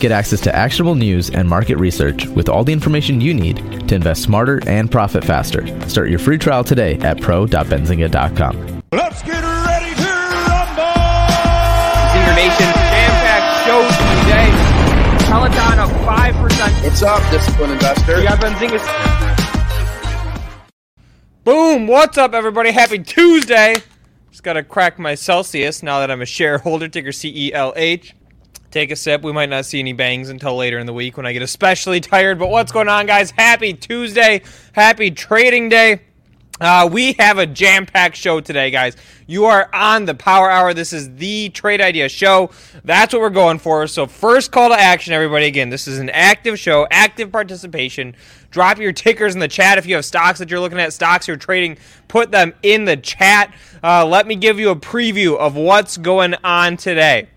Get access to actionable news and market research with all the information you need to invest smarter and profit faster. Start your free trial today at pro.benzinga.com. Let's get ready to rumble! Zinger Nation jam-packed show today. Peloton up 5%. What's up, disciplined investor? We got Benzinga. Boom! What's up, everybody? Happy Tuesday! Just gotta crack my Celsius now that I'm a shareholder, ticker CELH take a sip. We might not see any bangs until later in the week when I get especially tired. But what's going on, guys? Happy Tuesday. Happy trading day. Uh, we have a jam packed show today, guys. You are on the Power Hour. This is the Trade Idea Show. That's what we're going for. So, first call to action, everybody. Again, this is an active show, active participation. Drop your tickers in the chat if you have stocks that you're looking at, stocks you're trading. Put them in the chat. Uh, let me give you a preview of what's going on today.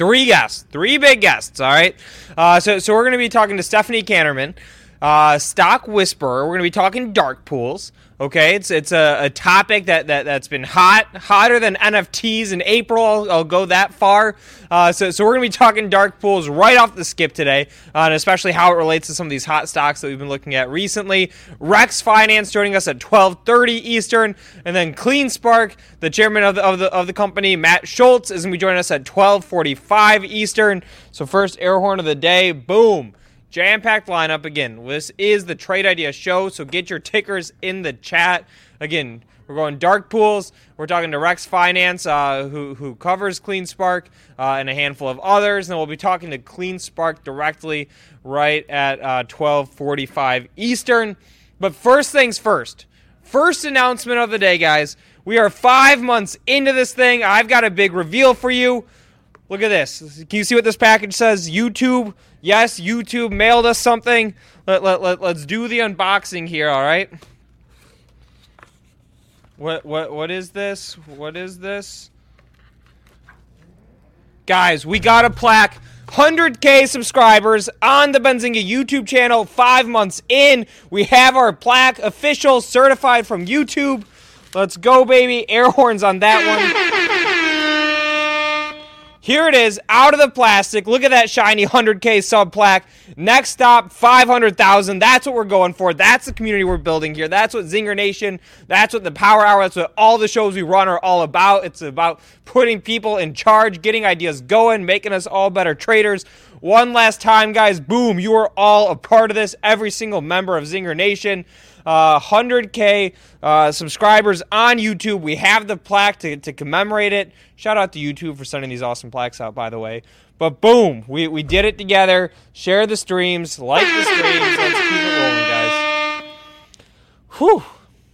Three guests, three big guests. All right. Uh, so, so we're going to be talking to Stefanie Kammerman, uh, Stock Whisperer. We're going to be talking dark pools. Okay, it's it's a, a topic that, that that's been hot, hotter than NFTs in April. I'll, I'll go that far. Uh, so so we're gonna be talking dark pools right off the skip today, uh, and especially how it relates to some of these hot stocks that we've been looking at recently. Rex Finance joining us at 12:30 Eastern, and then CleanSpark, the chairman of the of the of the company, Matt Schultz, is gonna be joining us at 12:45 Eastern. So first air horn of the day, boom. Jam packed lineup again. This is the Trade Idea Show, so get your tickers in the chat. Again, we're going dark pools. We're talking to Rex Finance, uh, who, who covers CleanSpark, uh, and a handful of others. And we'll be talking to CleanSpark directly right at uh, 12:45 Eastern. But first things first. First announcement of the day, guys. We are five months into this thing. I've got a big reveal for you. Look at this. Can you see what this package says? YouTube. Yes, YouTube mailed us something. Let, let, let, let's do the unboxing here, all right? What what what is this? What is this? Guys, we got a plaque. 100k subscribers on the Benzinga YouTube channel. 5 months in, we have our plaque official certified from YouTube. Let's go, baby. Air horns on that one. Here it is, out of the plastic. Look at that shiny 100K sub plaque. Next stop, 500,000. That's what we're going for. That's the community we're building here. That's what Zinger Nation, that's what the Power Hour, that's what all the shows we run are all about. It's about putting people in charge, getting ideas going, making us all better traders. One last time, guys, boom, you are all a part of this. Every single member of Zinger Nation uh, 100K uh, subscribers on YouTube. We have the plaque to, to commemorate it. Shout out to YouTube for sending these awesome plaques out, by the way. But boom, we, we did it together. Share the streams, like the streams. Let's keep it rolling, guys. Whew.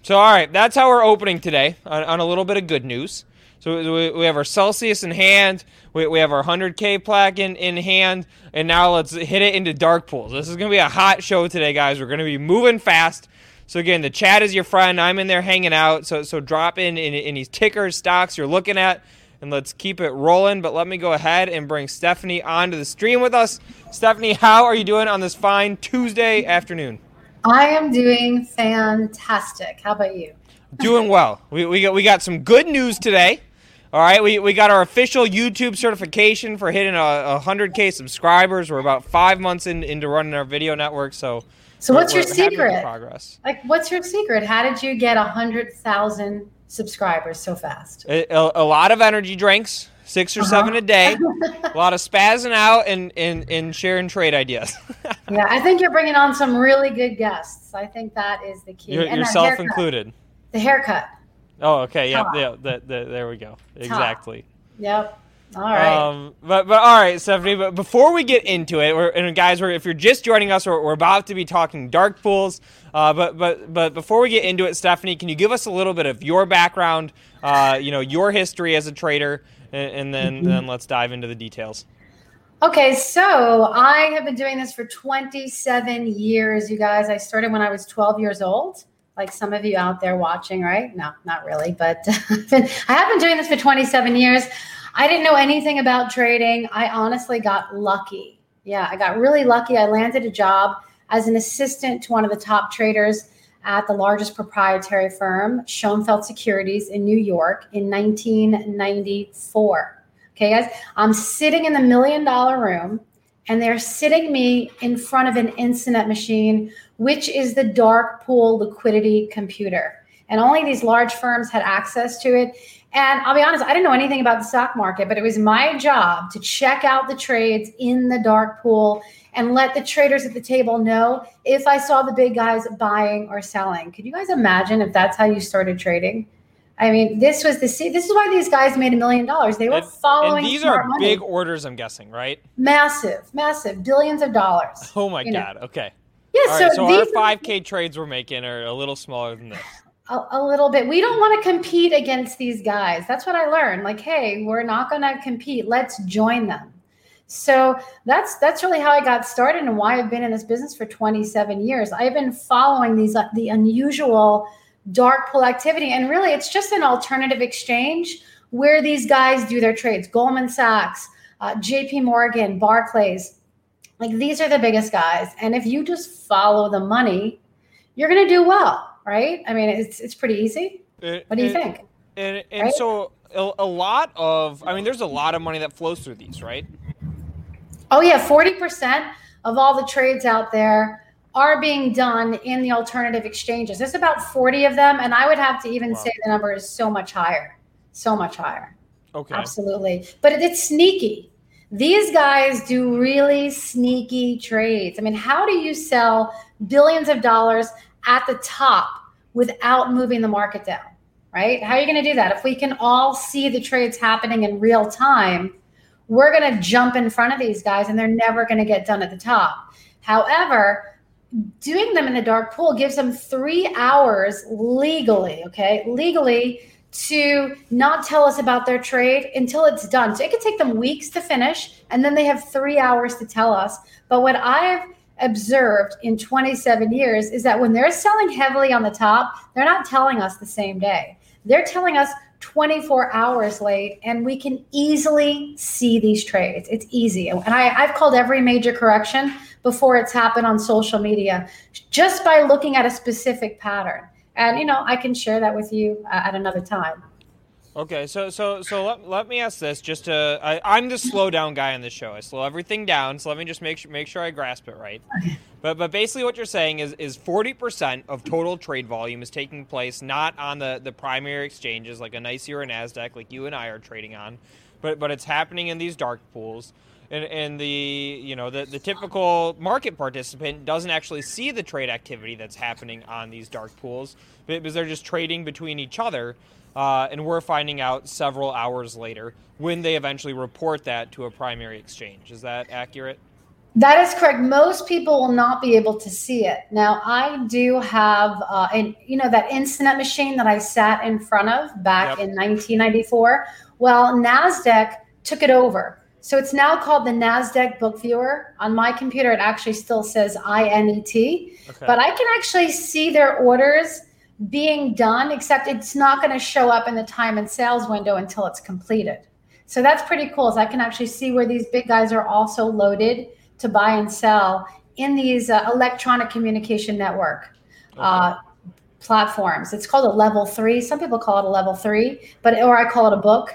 So, all right, that's how we're opening today on, on a little bit of good news. So we, we have our Celsius in hand. We, we have our 100K plaque in, in hand. And now let's hit it into dark pools. This is going to be a hot show today, guys. We're going to be moving fast. So again, the chat is your friend. I'm in there hanging out. So so drop in any tickers, stocks you're looking at, and let's keep it rolling. But let me go ahead and bring Stefanie onto the stream with us. Stefanie, how are you doing on this fine Tuesday afternoon? I am doing fantastic. How about you? Doing well. We, we got we got some good news today. All right, we, we got our official YouTube certification for hitting a, a 100K subscribers. We're about five months in, into running our video network, so so what's your secret? Progress. Like, what's your secret? How did you get a hundred thousand subscribers so fast? A, a, a, lot of energy drinks, 6 or uh-huh. seven a day. a lot of spazzing out and and, and sharing trade ideas. yeah, I think you're bringing on some really good guests. I think that is the key. You're, yourself haircut. included. The haircut. Oh, okay. Yeah, yeah. The, the, there we go. Exactly. Yep. All right. Um, but but all right, Stefanie. But before we get into it, and guys, we're, if you're just joining us, we're, we're about to be talking dark pools. Uh, but but but before we get into it, Stefanie, can you give us a little bit of your background? Uh, you know, your history as a trader, and, and then mm-hmm. then let's dive into the details. Okay, so I have been doing this for 27 years, you guys. I started when I was 12 years old, like some of you out there watching, right? No, not really, but I have been doing this for 27 years. I didn't know anything about trading. I honestly got lucky. Yeah, I got really lucky. I landed a job as an assistant to one of the top traders at the largest proprietary firm, Schonfeld Securities in New York in 1994. Okay, guys, I'm sitting in the million dollar room and they're sitting me in front of an Instinet machine, which is the dark pool liquidity computer. And only these large firms had access to it. And I'll be honest, I didn't know anything about the stock market, but it was my job to check out the trades in the dark pool and let the traders at the table know if I saw the big guys buying or selling. Could you guys imagine if that's how you started trading? I mean, this was the this is why these guys made a million dollars. They were and, following. And these are money. big orders, I'm guessing, right? Massive, massive, billions of dollars. Oh my god! Know. Okay. Yeah. All so, right, so our five K trades we're making are a little smaller than this. A, a little bit. We don't want to compete against these guys. That's what I learned. Like, hey, we're not going to compete. Let's join them. So that's that's really how I got started and why I've been in this business for 27 years. I've been following these uh, the unusual dark pool activity. And really, it's just an alternative exchange where these guys do their trades Goldman Sachs, uh, JP Morgan, Barclays. Like these are the biggest guys. And if you just follow the money, you're going to do well, right? I mean, it's, it's pretty easy. It, what do you it, think? And, and right? so a, a lot of, I mean, there's a lot of money that flows through these, right? Oh, yeah. 40% of all the trades out there are being done in the alternative exchanges. There's about 40 of them, and I would have to even wow. say the number is so much higher, so much higher. Okay. Absolutely. But it's sneaky. These guys do really sneaky trades. I mean, how do you sell billions of dollars at the top without moving the market down? Right? How are you going to do that? If we can all see the trades happening in real time, we're going to jump in front of these guys and they're never going to get done at the top. However, doing them in the dark pool gives them three hours legally, okay, legally to not tell us about their trade until it's done. So it could take them weeks to finish, and then they have three hours to tell us. But what I've observed in 27 years is that when they're selling heavily on the top, they're not telling us the same day. They're telling us 24 hours late, and we can easily see these trades. It's easy. And I, I've called every major correction before it's happened on social media just by looking at a specific pattern. And, you know, I can share that with you uh, at another time. Okay, so so so let, let me ask this. Just to, I, am the slow down guy on this show. I slow everything down. So let me just make sure make sure I grasp it right. Okay. But but basically, what you're saying is is 40 percent of total trade volume is taking place not on the the primary exchanges like a NYSE or a Nasdaq, like you and I are trading on, but but it's happening in these dark pools and, and the you know the, the typical market participant doesn't actually see the trade activity that's happening on these dark pools because they're just trading between each other uh, and we're finding out several hours later when they eventually report that to a primary exchange is that accurate that is correct. Most people will not be able to see it. Now, I do have, uh, and you know, that Instinet machine that I sat in front of back yep. in 1994. Well, Nasdaq took it over. So it's now called the NASDAQ Book Viewer. On my computer, it actually still says INET, okay. but I can actually see their orders being done, except it's not going to show up in the time and sales window until it's completed. So that's pretty cool. So I can actually see where these big guys are also loaded to buy and sell in these uh, electronic communication network okay. uh, platforms. It's called a level three. Some people call it a level three, but or I call it a book.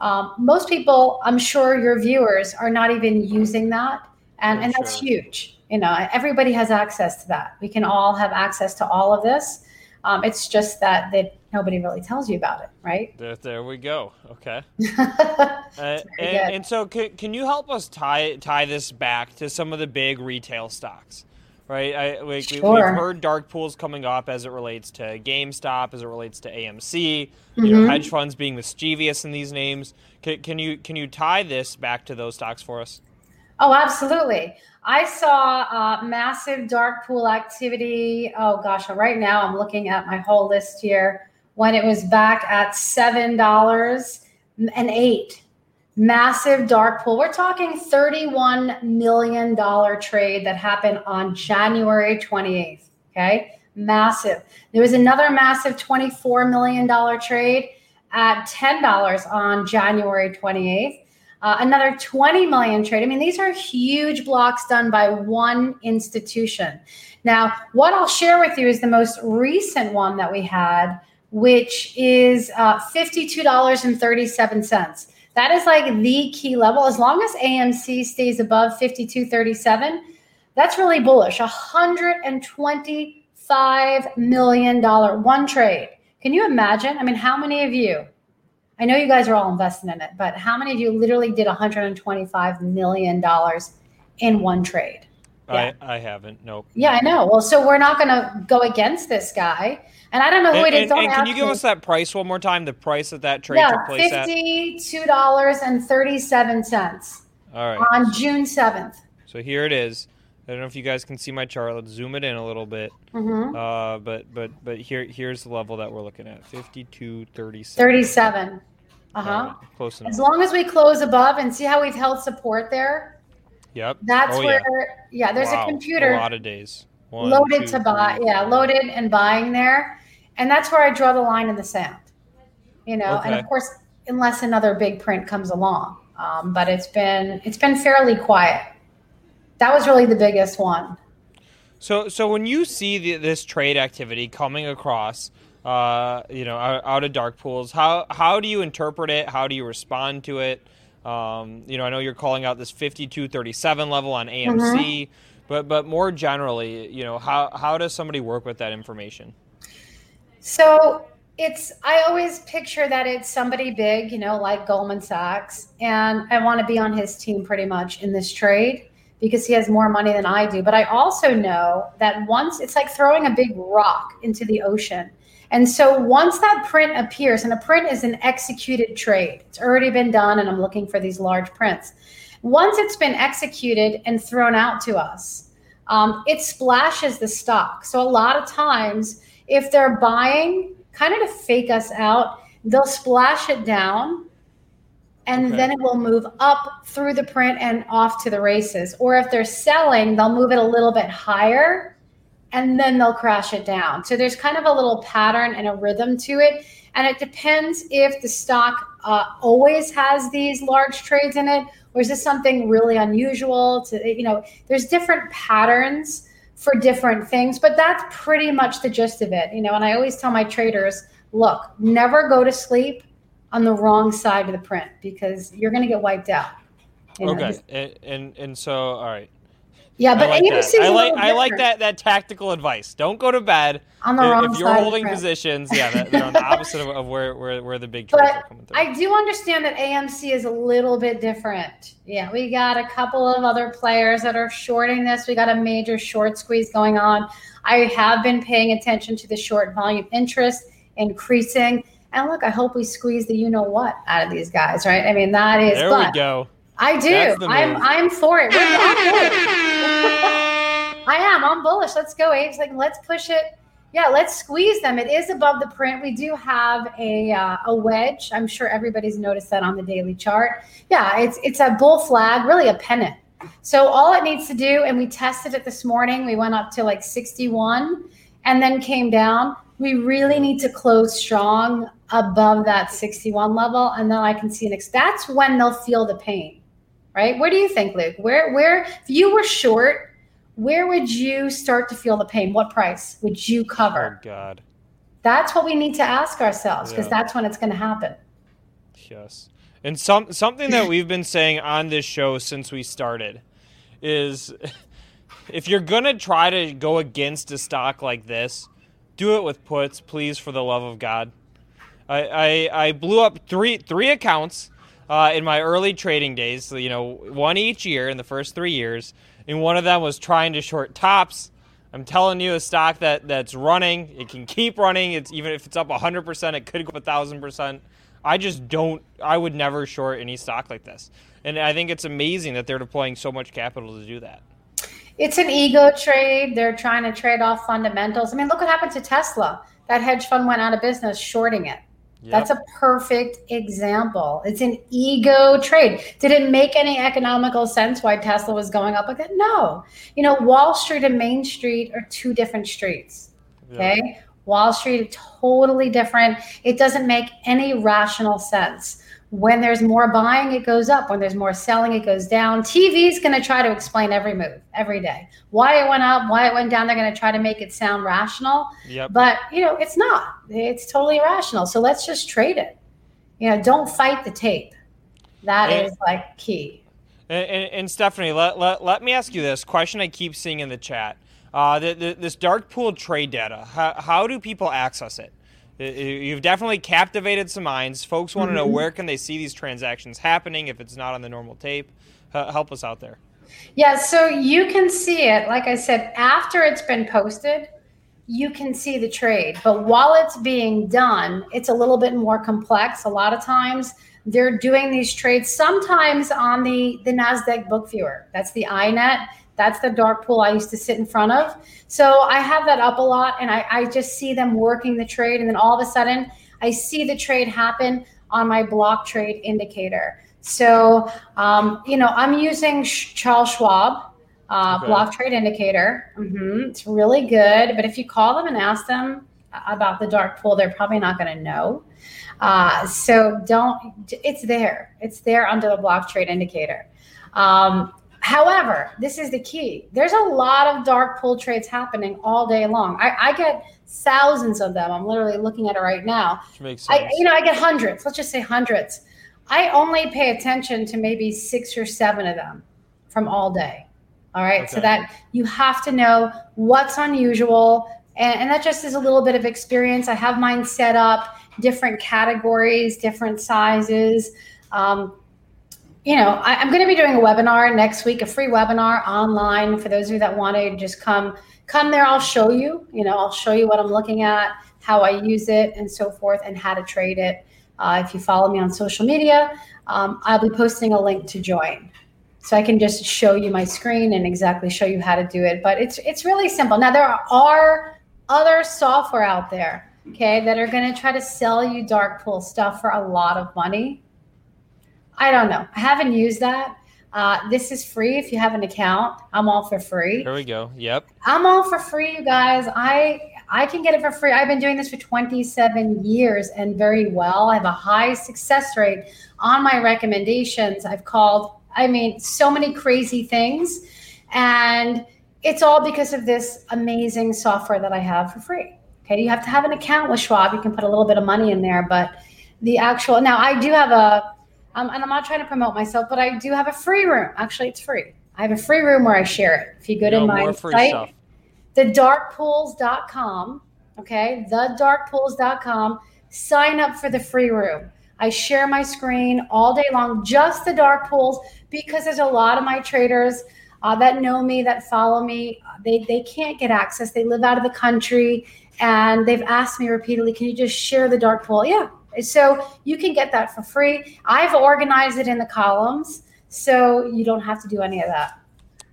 Um, most people, I'm sure your viewers are not even using that. And, and that's sure. huge. You know, everybody has access to that. We can all have access to all of this. Um, it's just that that nobody really tells you about it, right? There, there we go. Okay. uh, and, and, so, can, can you help us tie tie this back to some of the big retail stocks? right? I, we, have heard dark pools coming up as it relates to GameStop, as it relates to AMC. Mm-hmm. You know, mm-hmm. hedge funds being mischievous in these names. Can, can, you can you tie this back to those stocks for us? Oh, absolutely. I saw uh, massive dark pool activity. Oh gosh, right now I'm looking at my whole list here. When it was back at seven dollars and eight, massive dark pool. We're talking $31 million trade that happened on January 28th. Okay. Massive. There was another massive $24 million trade at $10 on January 28th. Uh, another 20 million trade. I mean, these are huge blocks done by one institution. Now, what I'll share with you is the most recent one that we had, which is uh, $52.37. That is like the key level. As long as AMC stays above 52.37, that's really bullish. $125 million one One trade. Can you imagine? I mean, how many of you I know you guys are all invested in it, but how many of you literally did 125 million dollars in one trade? Yeah. I, I haven't. Nope. Yeah, I know. Well, so we're not going to go against this guy. And I don't know who and, it is. And, and can you give us that price one more time? The price that that trade yeah, took place at? fifty-two dollars and thirty-seven cents. All right. On June seventh. So here it is. I don't know if you guys can see my chart. Let's zoom it in a little bit. Mm-hmm. Uh, but but but here here's the level that we're looking at: 52, 37. 37. Uh huh. Right, close enough. As long as we close above and see how we've held support there. Yep. That's oh, where yeah, yeah there's wow. a computer. A lot of days. One, loaded two, to buy. Three, yeah, loaded and buying there, and that's where I draw the line in the sand. You know, okay. and of course, unless another big print comes along, um, but it's been it's been fairly quiet that was really the biggest one. So, so when you see the, this trade activity coming across, uh, you know, out, out, of dark pools, how how do you interpret it? How do you respond to it? Um, you know, I know you're calling out this 52.37 level on AMC, mm-hmm. but but more generally, you know, how how does somebody work with that information? So it's I always picture that it's somebody big, you know, like Goldman Sachs, and I want to be on his team pretty much in this trade because he has more money than I do. But I also know that once it's like throwing a big rock into the ocean. And so once that print appears, and a print is an executed trade, it's already been done, and I'm looking for these large prints. Once it's been executed and thrown out to us, um, it splashes the stock. So a lot of times, if they're buying, kind of to fake us out, they'll splash it down and okay. then it will move up through the print and off to the races. Or if they're selling, they'll move it a little bit higher and then they'll crash it down. So there's kind of a little pattern and a rhythm to it. And it depends if the stock uh, always has these large trades in it, or is this something really unusual? To you know, there's different patterns for different things, but that's pretty much the gist of it. You know, and I always tell my traders, look, never go to sleep on the wrong side of the print because you're going to get wiped out. You know, okay, and, and and so all right. Yeah, but I like AMC I like I like that that tactical advice. Don't go to bed on the if, wrong if you're side holding positions. Yeah, that, they're on the opposite of, of, where, where where the big trades but are coming through. I do understand that AMC is a little bit different. Yeah, we got a couple of other players that are shorting this. We got a major short squeeze going on. I have been paying attention to the short volume interest increasing. And look, I hope we squeeze the you know what out of these guys, right? I mean, that is. There we go. I do. I'm I'm for it. I am. I'm bullish. Let's go, Abe's like let's push it. Yeah, let's squeeze them. It is above the print. We do have a uh, a wedge. I'm sure everybody's noticed that on the daily chart. Yeah, it's it's a bull flag, really a pennant. So all it needs to do, and we tested it this morning. We went up to like 61, and then came down. We really need to close strong above that 61 level and then i can see next. That's when they'll feel the pain right? Where do you think luke? Where where if you were short where would you start to feel the pain? What price would you cover? Oh god. That's what we need to ask ourselves because yeah. that's when it's going to happen. Yes. And some something that we've been saying on this show since we started is if you're going to try to go against a stock like this do it with puts please for the love of god I, I, I blew up three three accounts uh, in my early trading days. So, you know, one each year in the first three years, and one of them was trying to short tops. I'm telling you, a stock that that's running, it can keep running. It's even if it's up 100, percent it could go up thousand percent. I just don't. I would never short any stock like this, and I think it's amazing that they're deploying so much capital to do that. It's an ego trade. They're trying to trade off fundamentals. I mean, look what happened to Tesla. That hedge fund went out of business shorting it Yep. That's a perfect example. It's an ego trade. Did it make any economical sense why Tesla was going up like that? No. You know, Wall Street and Main Street are two different streets. Okay. Yep. Wall Street, is totally different. It doesn't make any rational sense. When there's more buying, it goes up. When there's more selling, it goes down. TV is going to try to explain every move every day. Why it went up, why it went down. They're going to try to make it sound rational. Yep. But, you know, it's not. It's totally irrational. So let's just trade it. You know, don't fight the tape. That and, is like key. And, and, and Stefanie, let, let, let me ask you this question I keep seeing in the chat. Uh, the, the, this dark pool trade data, how, how do people access it? You've definitely captivated some minds. Folks want to know mm-hmm. where can they see these transactions happening if it's not on the normal tape. help us out there. Yeah, so you can see it. Like I said, after it's been posted, you can see the trade. But while it's being done, it's a little bit more complex. A lot of times they're doing these trades sometimes on the the Nasdaq book viewer. That's the INET that's the dark pool I used to sit in front of. So I have that up a lot and I, I just see them working the trade. And then all of a sudden, I see the trade happen on my block trade indicator. So, um, you know, I'm using Charles Schwab uh, okay. block trade indicator. Mm-hmm. It's really good. But if you call them and ask them about the dark pool, they're probably not going to know. Uh, so don't, it's there. It's there under the block trade indicator. Um, However, this is the key. There's a lot of dark pull trades happening all day long. I, I get thousands of them. I'm literally looking at it right now. Which makes sense. I, you know, I get hundreds. Let's just say hundreds. I only pay attention to maybe six or seven of them from all day. All right. Okay. So that you have to know what's unusual. And, and that just is a little bit of experience. I have mine set up, different categories, different sizes. Um, you know, I, am going to be doing a webinar next week, a free webinar online for those of you that want to just come come there. I'll show you. You know, I'll show you what I'm looking at, how I use it, and so forth, and how to trade it. Uh, if you follow me on social media, um, I'll be posting a link to join, so I can just show you my screen and exactly show you how to do it. But it's it's really simple. Now there are other software out there, okay, that are going to try to sell you dark pool stuff for a lot of money I don't know. I haven't used that. Uh, this is free if you have an account. I'm all for free. There we go. Yep. I'm all for free, you guys. I I can get it for free. I've been doing this for 27 years and very well. I have a high success rate on my recommendations. I've called, I mean, so many crazy things. And it's all because of this amazing software that I have for free. Okay. You have to have an account with Schwab. You can put a little bit of money in there, but the actual, now I do have a, um, and I'm not trying to promote myself, but I do have a free room. Actually, it's free. I have a free room where I share it. If you go to no, my site, stuff. thedarkpools.com, okay, thedarkpools.com, sign up for the free room. I share my screen all day long, just the dark pools, because there's a lot of my traders uh, that know me, that follow me. They, they can't get access. They live out of the country and they've asked me repeatedly, can you just share the dark pool? Yeah, so you can get that for free. I've organized it in the columns, so you don't have to do any of that.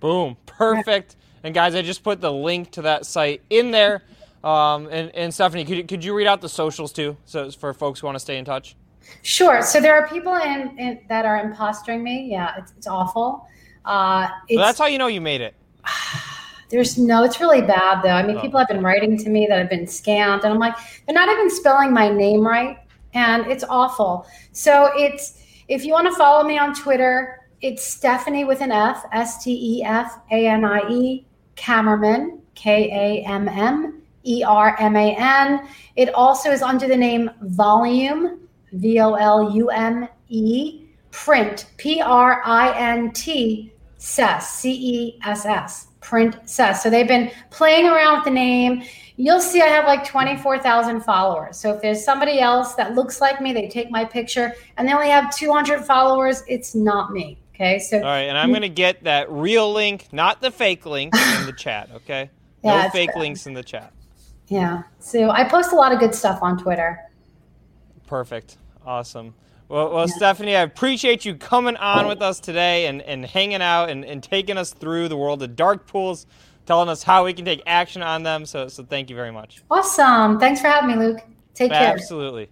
Boom. Perfect. And guys, I just put the link to that site in there. Um, and, and Stefanie, could you, could you read out the socials too, so for folks who want to stay in touch? Sure. So there are people in, in that are impostering me. Yeah, it's, it's awful. Uh, it's, well, that's how you know you made it. There's no, it's really bad though. I mean, oh. people have been writing to me that have been scammed, and I'm like, they're not even spelling my name right and it's awful. So it's if you want to follow me on Twitter, it's Stefanie with an F, S T E F A N I E, Kammerman, K A M M E R M A N. It also is under the name Volume, V O L U M E, Print, P R I N T, C E S S, Print Cess. So they've been playing around with the name you'll see I have like 24,000 followers. So if there's somebody else that looks like me, they take my picture and they only have 200 followers, it's not me. Okay. So, all right. And I'm going to get that real link, not the fake link in the chat. Okay. Yeah, no fake links in the chat. Yeah. So I post a lot of good stuff on Twitter. Perfect. Awesome. Well, well yeah. Stefanie, I appreciate you coming on oh. with us today and, and hanging out and, and taking us through the world of dark pools telling us how we can take action on them. So, so thank you very much. Awesome. Thanks for having me, Luke. Take Absolutely. care. Absolutely.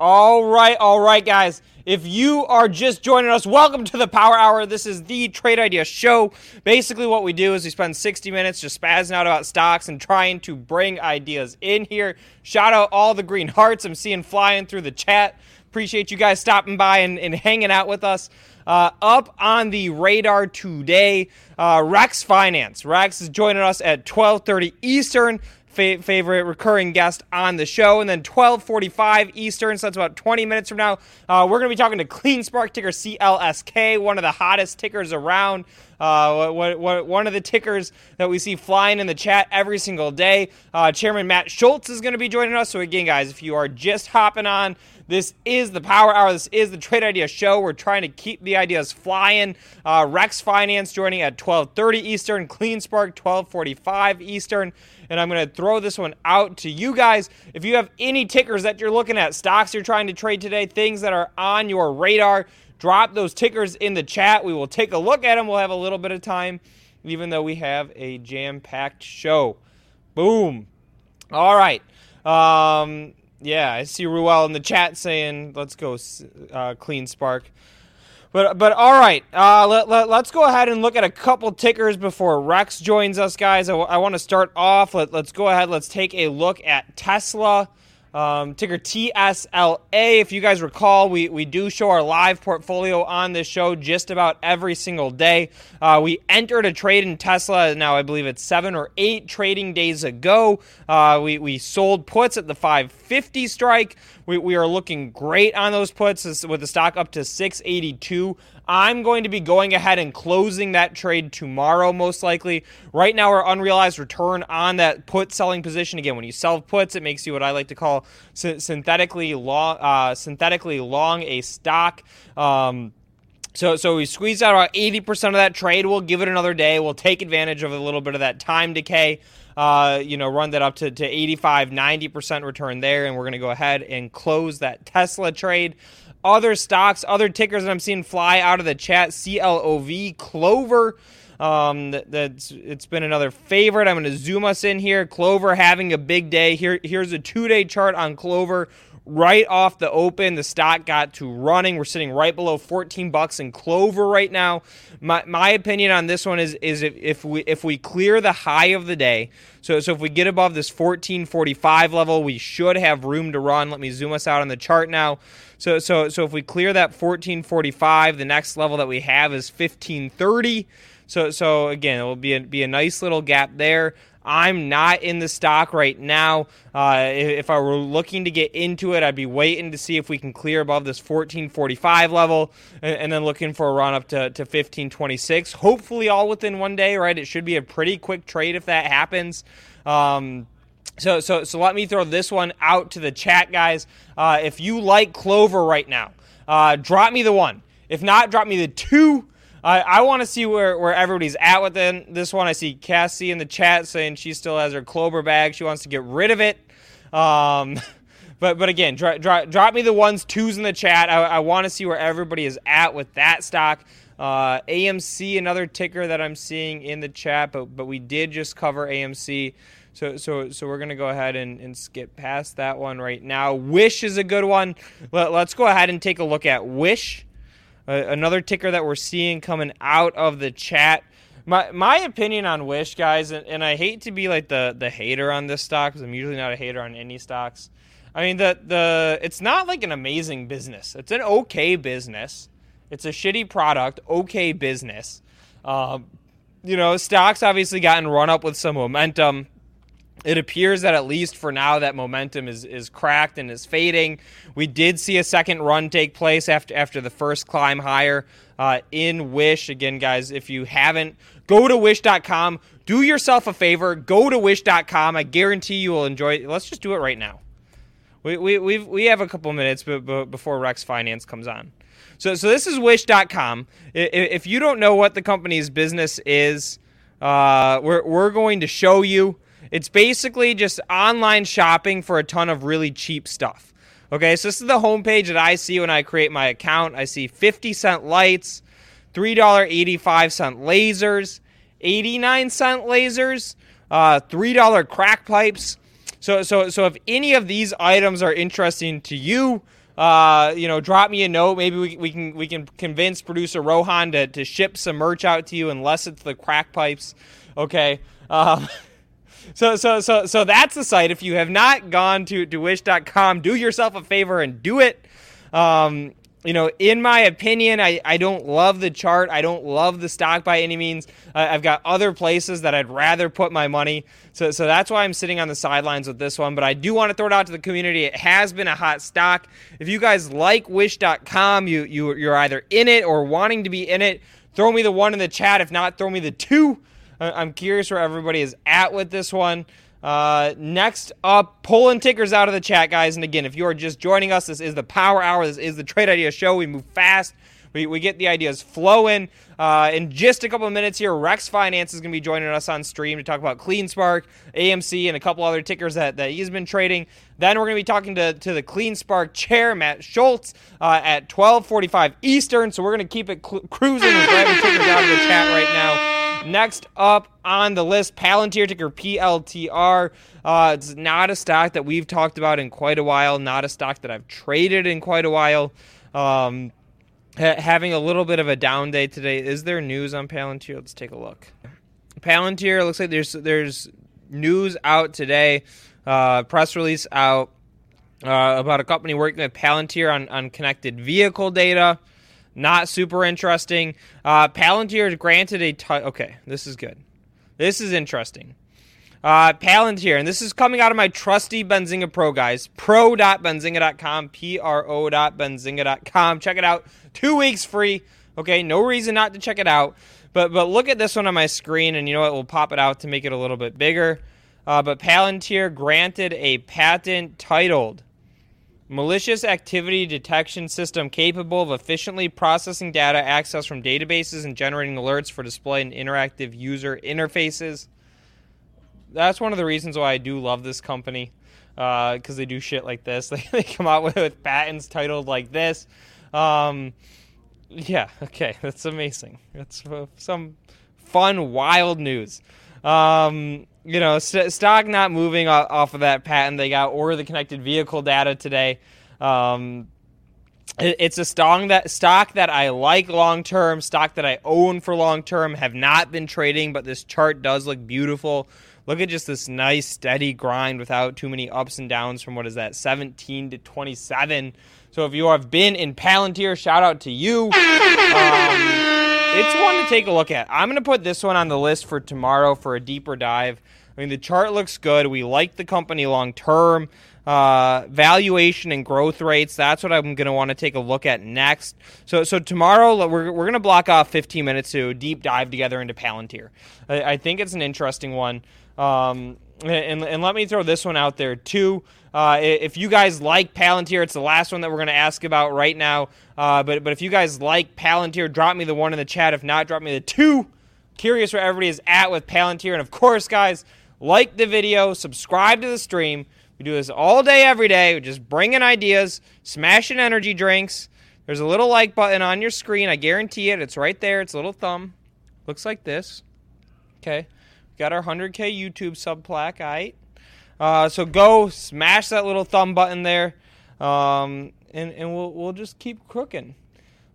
All right, all right, guys. If you are just joining us, welcome to the Power Hour. This is the Trade Idea Show. Basically, what we do is we spend 60 minutes just spazzing out about stocks and trying to bring ideas in here. Shout out all the green hearts I'm seeing flying through the chat. Appreciate you guys stopping by and, and hanging out with us. Uh, up on the radar today, uh, Rex Finance. Rex is joining us at 12:30 Eastern fa- favorite recurring guest on the show. And then 12:45 Eastern, so that's about 20 minutes from now, uh, we're going to be talking to CleanSpark ticker CLSK, one of the hottest tickers around. Uh, what, what, one of the tickers that we see flying in the chat every single day. Uh, Chairman Matt Schultz is going to be joining us. So again, guys, if you are just hopping on, this is the Power Hour. This is the Trade Idea Show. We're trying to keep the ideas flying. Uh, Rex Finance joining at 12:30 Eastern. CleanSpark 12:45 Eastern. And I'm going to throw this one out to you guys. If you have any tickers that you're looking at, stocks you're trying to trade today, things that are on your radar, drop those tickers in the chat. We will take a look at them. We'll have a little bit of time, even though we have a jam-packed show. Boom. All right. Um, yeah, I see Ruel in the chat saying, "Let's go, uh, CleanSpark." But but all right, uh, let, let, us go ahead and look at a couple tickers before Rex joins us, guys. I, w- I want to start off. Let, let's go ahead. Let's take a look at Tesla. Um, ticker TSLA. If you guys recall, we, we do show our live portfolio on this show just about every single day. Uh, we entered a trade in Tesla. Now I believe it's seven or eight trading days ago. Uh, we, we sold puts at the 550 strike. We, we are looking great on those puts with the stock up to 682. I'm going to be going ahead and closing that trade tomorrow, most likely. Right now, our unrealized return on that put selling position. Again, when you sell puts, it makes you what I like to call synthetically long, uh, synthetically long a stock. Um, so, so we squeezed out about 80% of that trade. We'll give it another day. We'll take advantage of a little bit of that time decay. Uh, you know, run that up to, to 85, 90% return there. And we're going to go ahead and close that Tesla trade other stocks, other tickers that I'm seeing fly out of the chat. CLOV, Clover. Um, that, that's it's been another favorite. I'm going to zoom us in here. Clover having a big day. Here, here's a two-day chart on Clover. Right off the open, the stock got to running. We're sitting right below 14 bucks in Clover right now. My, my opinion on this one is is if, if we if we clear the high of the day, so so if we get above this 1445 level, we should have room to run. Let me zoom us out on the chart now. So so so if we clear that 1445, the next level that we have is 1530. So so again, it will be a, be a nice little gap there. I'm not in the stock right now. Uh, if I were looking to get into it, I'd be waiting to see if we can clear above this 1445 level and, and then looking for a run up to, to 1526. Hopefully, all within one day, right? It should be a pretty quick trade if that happens. Um, so, so, so let me throw this one out to the chat, guys. Uh, if you like Clover right now, uh, drop me the one. If not, drop me the two. I, I want to see where, where everybody's at with this one. I see Cassie in the chat saying she still has her Clover bag. She wants to get rid of it. Um, but but again, dro- dro- drop me the ones, twos in the chat. I, I want to see where everybody is at with that stock. Uh, AMC, another ticker that I'm seeing in the chat, but but we did just cover AMC. So, so, so we're gonna go ahead and, and skip past that one right now. Wish is a good one. Let, us go ahead and take a look at Wish. Uh, another ticker that we're seeing coming out of the chat. My my opinion on Wish, guys, and, and I hate to be like the the hater on this stock because I'm usually not a hater on any stocks. I mean the the it's not like an amazing business. It's an okay business. It's a shitty product, okay business. Um, you know, stocks obviously gotten run up with some momentum it appears that at least for now that momentum is is cracked and is fading. We did see a second run take place after after the first climb higher uh, in Wish. Again, guys, if you haven't, go to Wish.com. Do yourself a favor. Go to Wish.com. I guarantee you will enjoy it. Let's just do it right now. We we we we have a couple minutes before Rex Finance comes on. So so this is Wish.com. If you don't know what the company's business is, uh, we're we're going to show you. It's basically just online shopping for a ton of really cheap stuff. Okay, so this is the homepage that I see when I create my account. I see 50 cent lights, $3.85 lasers, 89 cent lasers, uh, $3 crack pipes. So, so, so if any of these items are interesting to you, uh, you know, drop me a note. Maybe we, we can we can convince producer Rohan to, to ship some merch out to you, unless it's the crack pipes. Okay. Um, so so so so that's the site. If you have not gone to to wish.com, do yourself a favor and do it. Um, you know, in my opinion, I, I don't love the chart. I don't love the stock by any means. Uh, I've got other places that I'd rather put my money. So, so that's why I'm sitting on the sidelines with this one. But I do want to throw it out to the community. It has been a hot stock. If you guys like Wish.com, you, you, you're either in it or wanting to be in it, throw me the one in the chat. If not, throw me the two. I'm curious where everybody is at with this one. Uh, next up, pulling tickers out of the chat, guys. And again, if you are just joining us, this is the Power Hour. This is the Trade Idea Show. We move fast. We, we get the ideas flowing. Uh, in just a couple of minutes here, Rex Finance is going to be joining us on stream to talk about CleanSpark, AMC, and a couple other tickers that, that he's been trading. Then we're going to be talking to, to the CleanSpark chair, Matt Schultz, uh, at 1245 Eastern. So we're going to keep it cl- cruising grabbing tickers out of the chat right now. Next up on the list, Palantir ticker PLTR. Uh, it's not a stock that we've talked about in quite a while. Not a stock that I've traded in quite a while. Um, ha- having a little bit of a down day today. Is there news on Palantir? Let's take a look. Palantir looks like there's there's news out today. Uh, press release out uh, about a company working with Palantir on, on connected vehicle data. Not super interesting. Uh, Palantir granted a t- okay. This is good. This is interesting. Uh, Palantir, and this is coming out of my trusty Benzinga Pro guys. Pro.benzinga.com, P-R-O.benzinga.com. Check it out. Two weeks free. Okay, no reason not to check it out. But but look at this one on my screen, and you know what? We'll pop it out to make it a little bit bigger. Uh, but Palantir granted a patent titled malicious activity detection system capable of efficiently processing data accessed from databases and generating alerts for display in interactive user interfaces. That's one of the reasons why I do love this company because uh, they do shit like this. They, they come out with, with patents titled like this. Um, yeah, okay, that's amazing. That's some fun, wild news. Um, you know, st- stock not moving off of that patent they got or the connected vehicle data today. Um, it, it's a stock that stock that I like long term, stock that I own for long term. Have not been trading, but this chart does look beautiful. Look at just this nice steady grind without too many ups and downs from what is that 17 to 27. So if you have been in Palantir, shout out to you. Um, it's one to take a look at. I'm going to put this one on the list for tomorrow for a deeper dive. I mean, the chart looks good. We like the company long term. Uh, valuation and growth rates. That's what I'm going to want to take a look at next. So, so tomorrow we're, we're going to block off 15 minutes to deep dive together into Palantir. I, I think it's an interesting one. Um, and, and let me throw this one out there too. Uh, if you guys like Palantir, it's the last one that we're going to ask about right now. Uh, but but if you guys like Palantir, drop me the one in the chat. If not, drop me the two. Curious where everybody is at with Palantir. And of course, guys, like the video, subscribe to the stream. We do this all day, every day. We're just bringing ideas, smashing energy drinks. There's a little like button on your screen. I guarantee it. It's right there. It's a little thumb. Looks like this. Okay. Got our 100K YouTube sub plaque. All right. Uh, so go smash that little thumb button there, um, and and we'll we'll just keep crooking.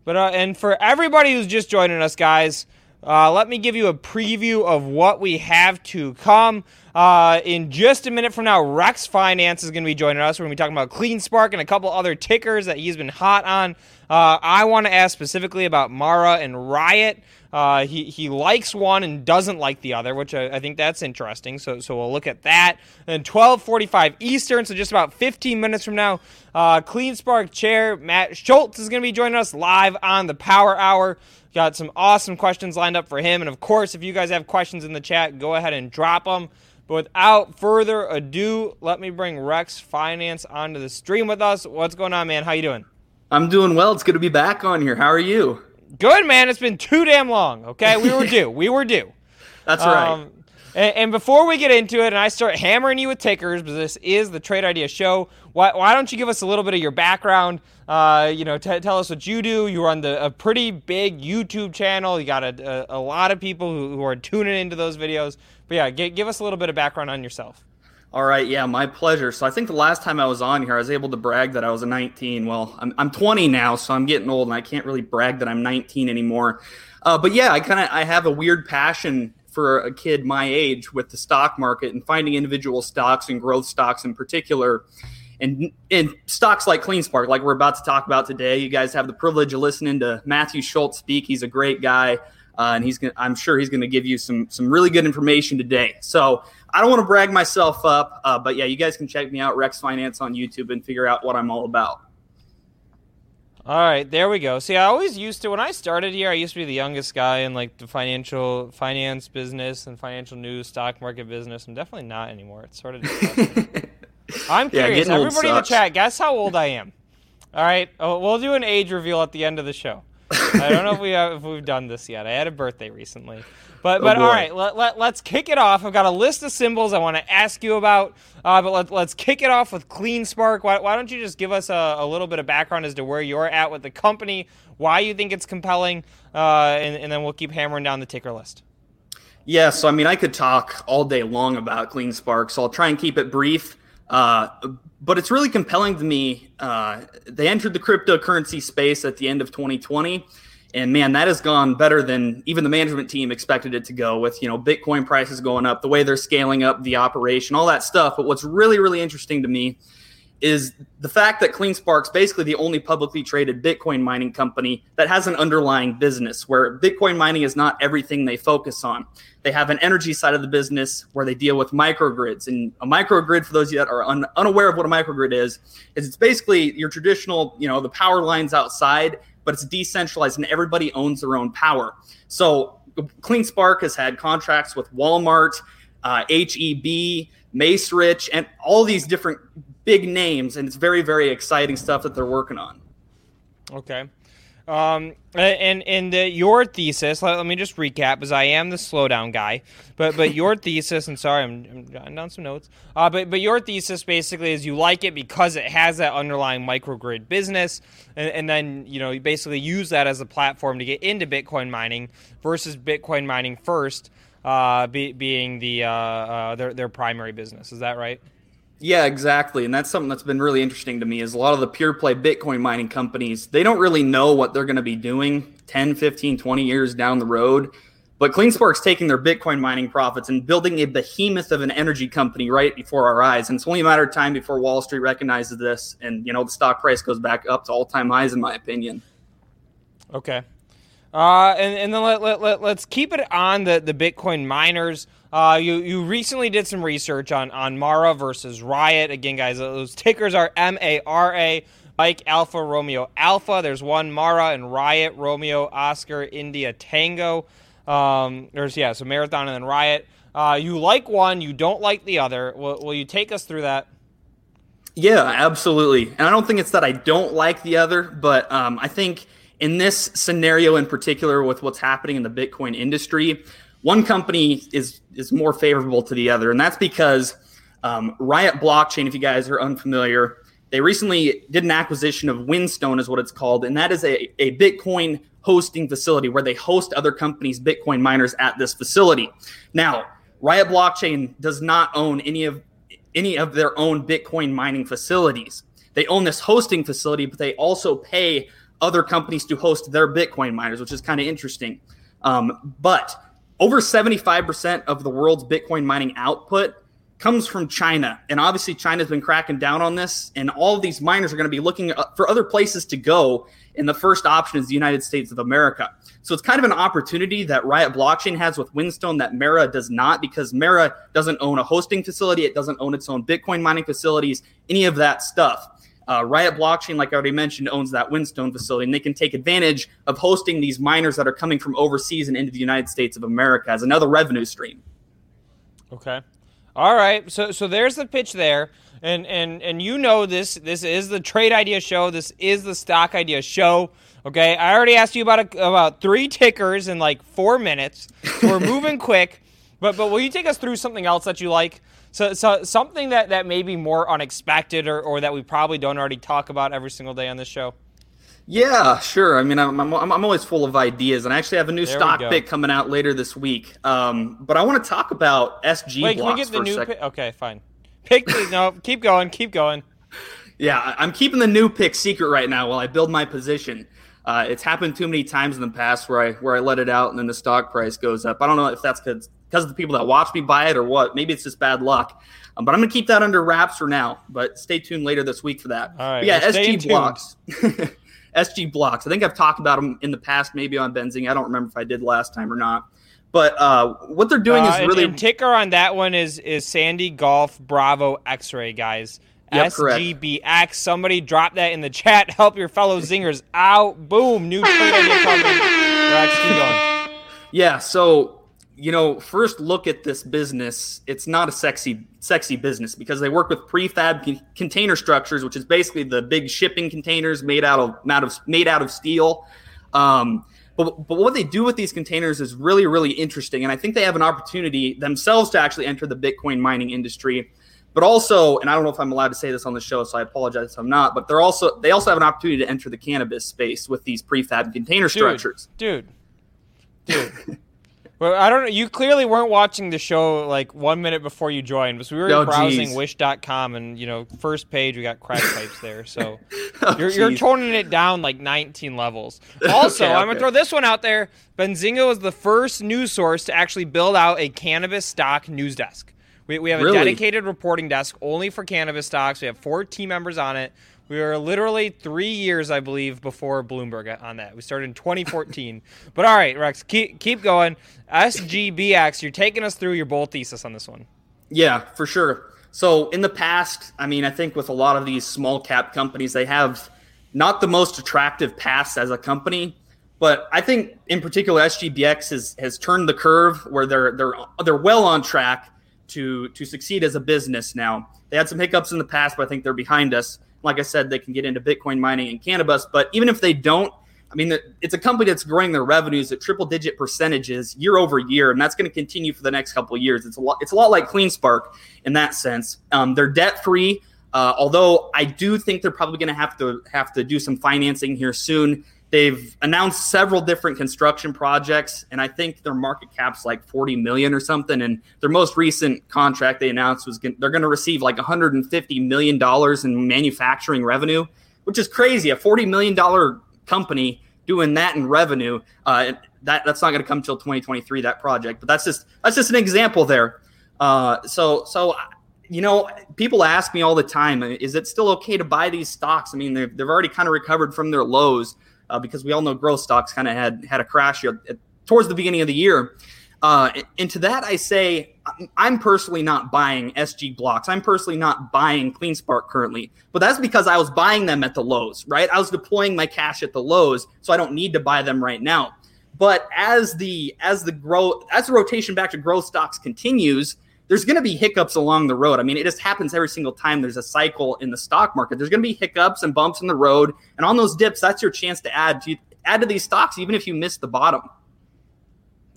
But uh, and for everybody who's just joining us, guys, uh, let me give you a preview of what we have to come. Uh, in just a minute from now, Rex Finance is going to be joining us. We're going to be talking about CleanSpark and a couple other tickers that he's been hot on. Uh, I want to ask specifically about Mara and Riot. Uh, he he likes one and doesn't like the other, which I, I, think that's interesting. So so we'll look at that. And 12:45 Eastern, so just about 15 minutes from now, uh, CleanSpark chair Matt Schultz is going to be joining us live on the Power Hour. Got some awesome questions lined up for him, and of course, if you guys have questions in the chat, go ahead and drop them. But without further ado, let me bring Rex Finance onto the stream with us. What's going on, man? How you doing? I'm doing well. It's good to be back on here. How are you? Good man. It's been too damn long. Okay, we were due. We were due. That's right. Um, and, and, before we get into it, and I start hammering you with tickers, because this is the Trade Idea Show. Why, why don't you give us a little bit of your background? Uh, you know, t- tell us what you do. You run the, a pretty big YouTube channel. You got a, a, a lot of people who, who, are tuning into those videos. But yeah, g- give us a little bit of background on yourself. All right, yeah, my pleasure. So I think the last time I was on here, I was able to brag that I was a 19. Well, I'm, I'm 20 now, so I'm getting old, and I can't really brag that I'm 19 anymore. Uh, but yeah, I kind of I have a weird passion for a kid my age with the stock market and finding individual stocks and growth stocks in particular. And in stocks like CleanSpark, like we're about to talk about today, you guys have the privilege of listening to Matthew Schultz speak. He's a great guy, uh, and he's gonna, I'm sure he's going to give you some some really good information today. So I don't want to brag myself up, uh, but yeah, you guys can check me out, Rex Finance on YouTube, and figure out what I'm all about. All right, there we go. See, I always used to when I started here. I used to be the youngest guy in like the financial finance business and financial news, stock market business. I'm definitely not anymore. It's sort of. I'm curious. Yeah, Everybody in the chat, guess how old I am. All right, oh, we'll do an age reveal at the end of the show. I don't know if we have, if we've done this yet. I had a birthday recently. But but oh all right, let, let, let's kick it off. I've got a list of symbols I want to ask you about. Uh, but let, let's kick it off with CleanSpark. Why, why don't you just give us a, a, little bit of background as to where you're at with the company, why you think it's compelling, uh, and, and then we'll keep hammering down the ticker list. Yeah, so I mean, I could talk all day long about CleanSpark, so I'll try and keep it brief. Uh, but it's really compelling to me. Uh, they entered the cryptocurrency space at the end of 2020 and man, that has gone better than even the management team expected it to go with, you know, Bitcoin prices going up, the way they're scaling up the operation, all that stuff. But what's really, really interesting to me is the fact that CleanSpark's basically the only publicly traded Bitcoin mining company that has an underlying business where Bitcoin mining is not everything they focus on. They have an energy side of the business where they deal with microgrids. And a microgrid, for those of you that are un- unaware of what a microgrid is, is it's basically your traditional, you know, the power lines outside but it's decentralized and everybody owns their own power. So CleanSpark has had contracts with Walmart, uh, HEB, Macerich, and all these different big names, and it's very, very exciting stuff that they're working on. Okay. Um, and and the, your thesis. Let, let, me just recap, because I am the slowdown guy. But but your thesis, and sorry, I'm, I'm jotting down some notes. Uh, but but your thesis basically is you like it because it has that underlying microgrid business, and, and then you know you basically use that as a platform to get into Bitcoin mining versus Bitcoin mining first, uh, be, being the uh, uh their their primary business. Is that right? Yeah, exactly. And that's something that's been really interesting to me is a lot of the pure play Bitcoin mining companies, they don't really know what they're going to be doing 10, 15, 20 years down the road. But CleanSpark's taking their Bitcoin mining profits and building a behemoth of an energy company right before our eyes. And it's only a matter of time before Wall Street recognizes this and, you know, the stock price goes back up to all time highs, in my opinion. Okay. Uh, and, and then let, let, let, let's keep it on the, the Bitcoin miners. Uh, you you recently did some research on on Mara versus Riot. Again, guys, those tickers are M A R A. Mike Alpha Romeo Alpha. There's one Mara and Riot Romeo Oscar India Tango. Um, there's yeah, so Marathon and then Riot. Uh, you like one, you don't like the other. Will, will you take us through that? Yeah, absolutely. And I don't think it's that I don't like the other, but um, I think in this scenario in particular, with what's happening in the Bitcoin industry, one company is is more favorable to the other, and that's because um, Riot Blockchain. If you guys are unfamiliar, they recently did an acquisition of Whinstone, is what it's called, and that is a, a Bitcoin hosting facility where they host other companies' Bitcoin miners at this facility. Now, Riot Blockchain does not own any of any of their own Bitcoin mining facilities. They own this hosting facility, but they also pay other companies to host their Bitcoin miners, which is kind of interesting. Um, but over 75% of the world's Bitcoin mining output comes from China. And obviously, China's been cracking down on this. And all of these miners are going to be looking uh, for other places to go. And the first option is the United States of America. So it's kind of an opportunity that Riot Blockchain has with Whinstone that Mara does not because Mara doesn't own a hosting facility, it doesn't own its own Bitcoin mining facilities, any of that stuff. Uh, Riot Blockchain, like I already mentioned, owns that Whinstone facility, and they can take advantage of hosting these miners that are coming from overseas and into the United States of America as another revenue stream. Okay. All right. So so there's the pitch there. And and and you know this this is the trade idea show. This is the stock idea show. Okay? I already asked you about a, about 3 tickers in like 4 minutes. We're moving quick. But but will you take us through something else that you like? So, so something that, that may be more unexpected or, or that we probably don't already talk about every single day on this show? Yeah, sure. I mean, I'm, I'm, I'm always full of ideas, and I actually have a new there stock pick coming out later this week. Um, but I want to talk about SG. Wait, can we get the new pick? Okay, fine. pick. The, no, keep going. Keep going. Yeah, I'm keeping the new pick secret right now while I build my position. Uh, it's happened too many times in the past where I where I let it out and then the stock price goes up. I don't know if that's because because of the people that watch me buy it or what. Maybe it's just bad luck. Um, but I'm gonna keep that under wraps for now. But stay tuned later this week for that. All right, But yeah, well, SG blocks. SG blocks. I think I've talked about them in the past, maybe on Benzinga. I don't remember if I did last time or not. But uh, what they're doing Uh, is really and ticker on that one is is Sandy Golf Bravo X-ray guys. Yep, correct. SGBX. Somebody drop that in the chat. Help your fellow zingers out. Boom. New. Rex, keep going. Yeah, so you know, first look at this business. It's not a sexy sexy business because they work with prefab con- container structures, which is basically the big shipping containers made out of made out of made out of steel. Um, but, but what they do with these containers is really really interesting, and I think they have an opportunity themselves to actually enter the Bitcoin mining industry. But also, and I don't know if I'm allowed to say this on the show, so I apologize if I'm not. But they're also they also have an opportunity to enter the cannabis space with these prefab container structures. Dude. Dude. Well, I don't know. You clearly weren't watching the show like one minute before you joined, because we were Oh, browsing geez. wish.com and, you know, first page, we got crack pipes there. So Oh, you're, you're toning it down like 19 levels. Also, Okay, I'm going to throw this one out there. Benzinga was the first news source to actually build out a cannabis stock news desk. We, we have a Really? dedicated reporting desk only for cannabis stocks. We have four team members on it. We were literally three years, I believe, before Bloomberg on that. We started in 2014. but all right, Rex, keep keep going. SGBX, you're taking us through your bull thesis on this one. Yeah, for sure. So in the past, I mean, I think with a lot of these small cap companies, they have not the most attractive past as a company, but I think in particular SGBX has has turned the curve where they're they're they're well on track to to succeed as a business now. They had some hiccups in the past, but I think they're behind us. Like I said, they can get into Bitcoin mining and cannabis, but even if they don't, I mean, it's a company that's growing their revenues at triple digit percentages year over year, and that's going to continue for the next couple of years. It's a lot. It's a lot like CleanSpark in that sense. Um, they're debt free, uh, although I do think they're probably going to have to have to do some financing here soon. They've announced several different construction projects, and I think their market cap's like 40 million or something. And their most recent contract they announced was gon- they're going to receive like 150 million dollars in manufacturing revenue, which is crazy. A 40 million dollar company doing that in revenue, uh, that that's not going to come till 2023. That project, but that's just that's just an example there. Uh, so so you know, people ask me all the time, is it still okay to buy these stocks? I mean, they've, they've already kind of recovered from their lows uh, because we all know growth stocks kind of had had a crash here at- towards the beginning of the year. Uh, and to that, I say I'm- I'm personally not buying SG blocks. I'm personally not buying CleanSpark currently, but that's because I was buying them at the lows, right? I was deploying my cash at the lows, so I don't need to buy them right now. But as the as the growth as the rotation back to growth stocks continues, there's going to be hiccups along the road. I mean, it just happens every single time there's a cycle in the stock market. There's going to be hiccups and bumps in the road, and on those dips, that's your chance to add to add to these stocks, even if you miss the bottom.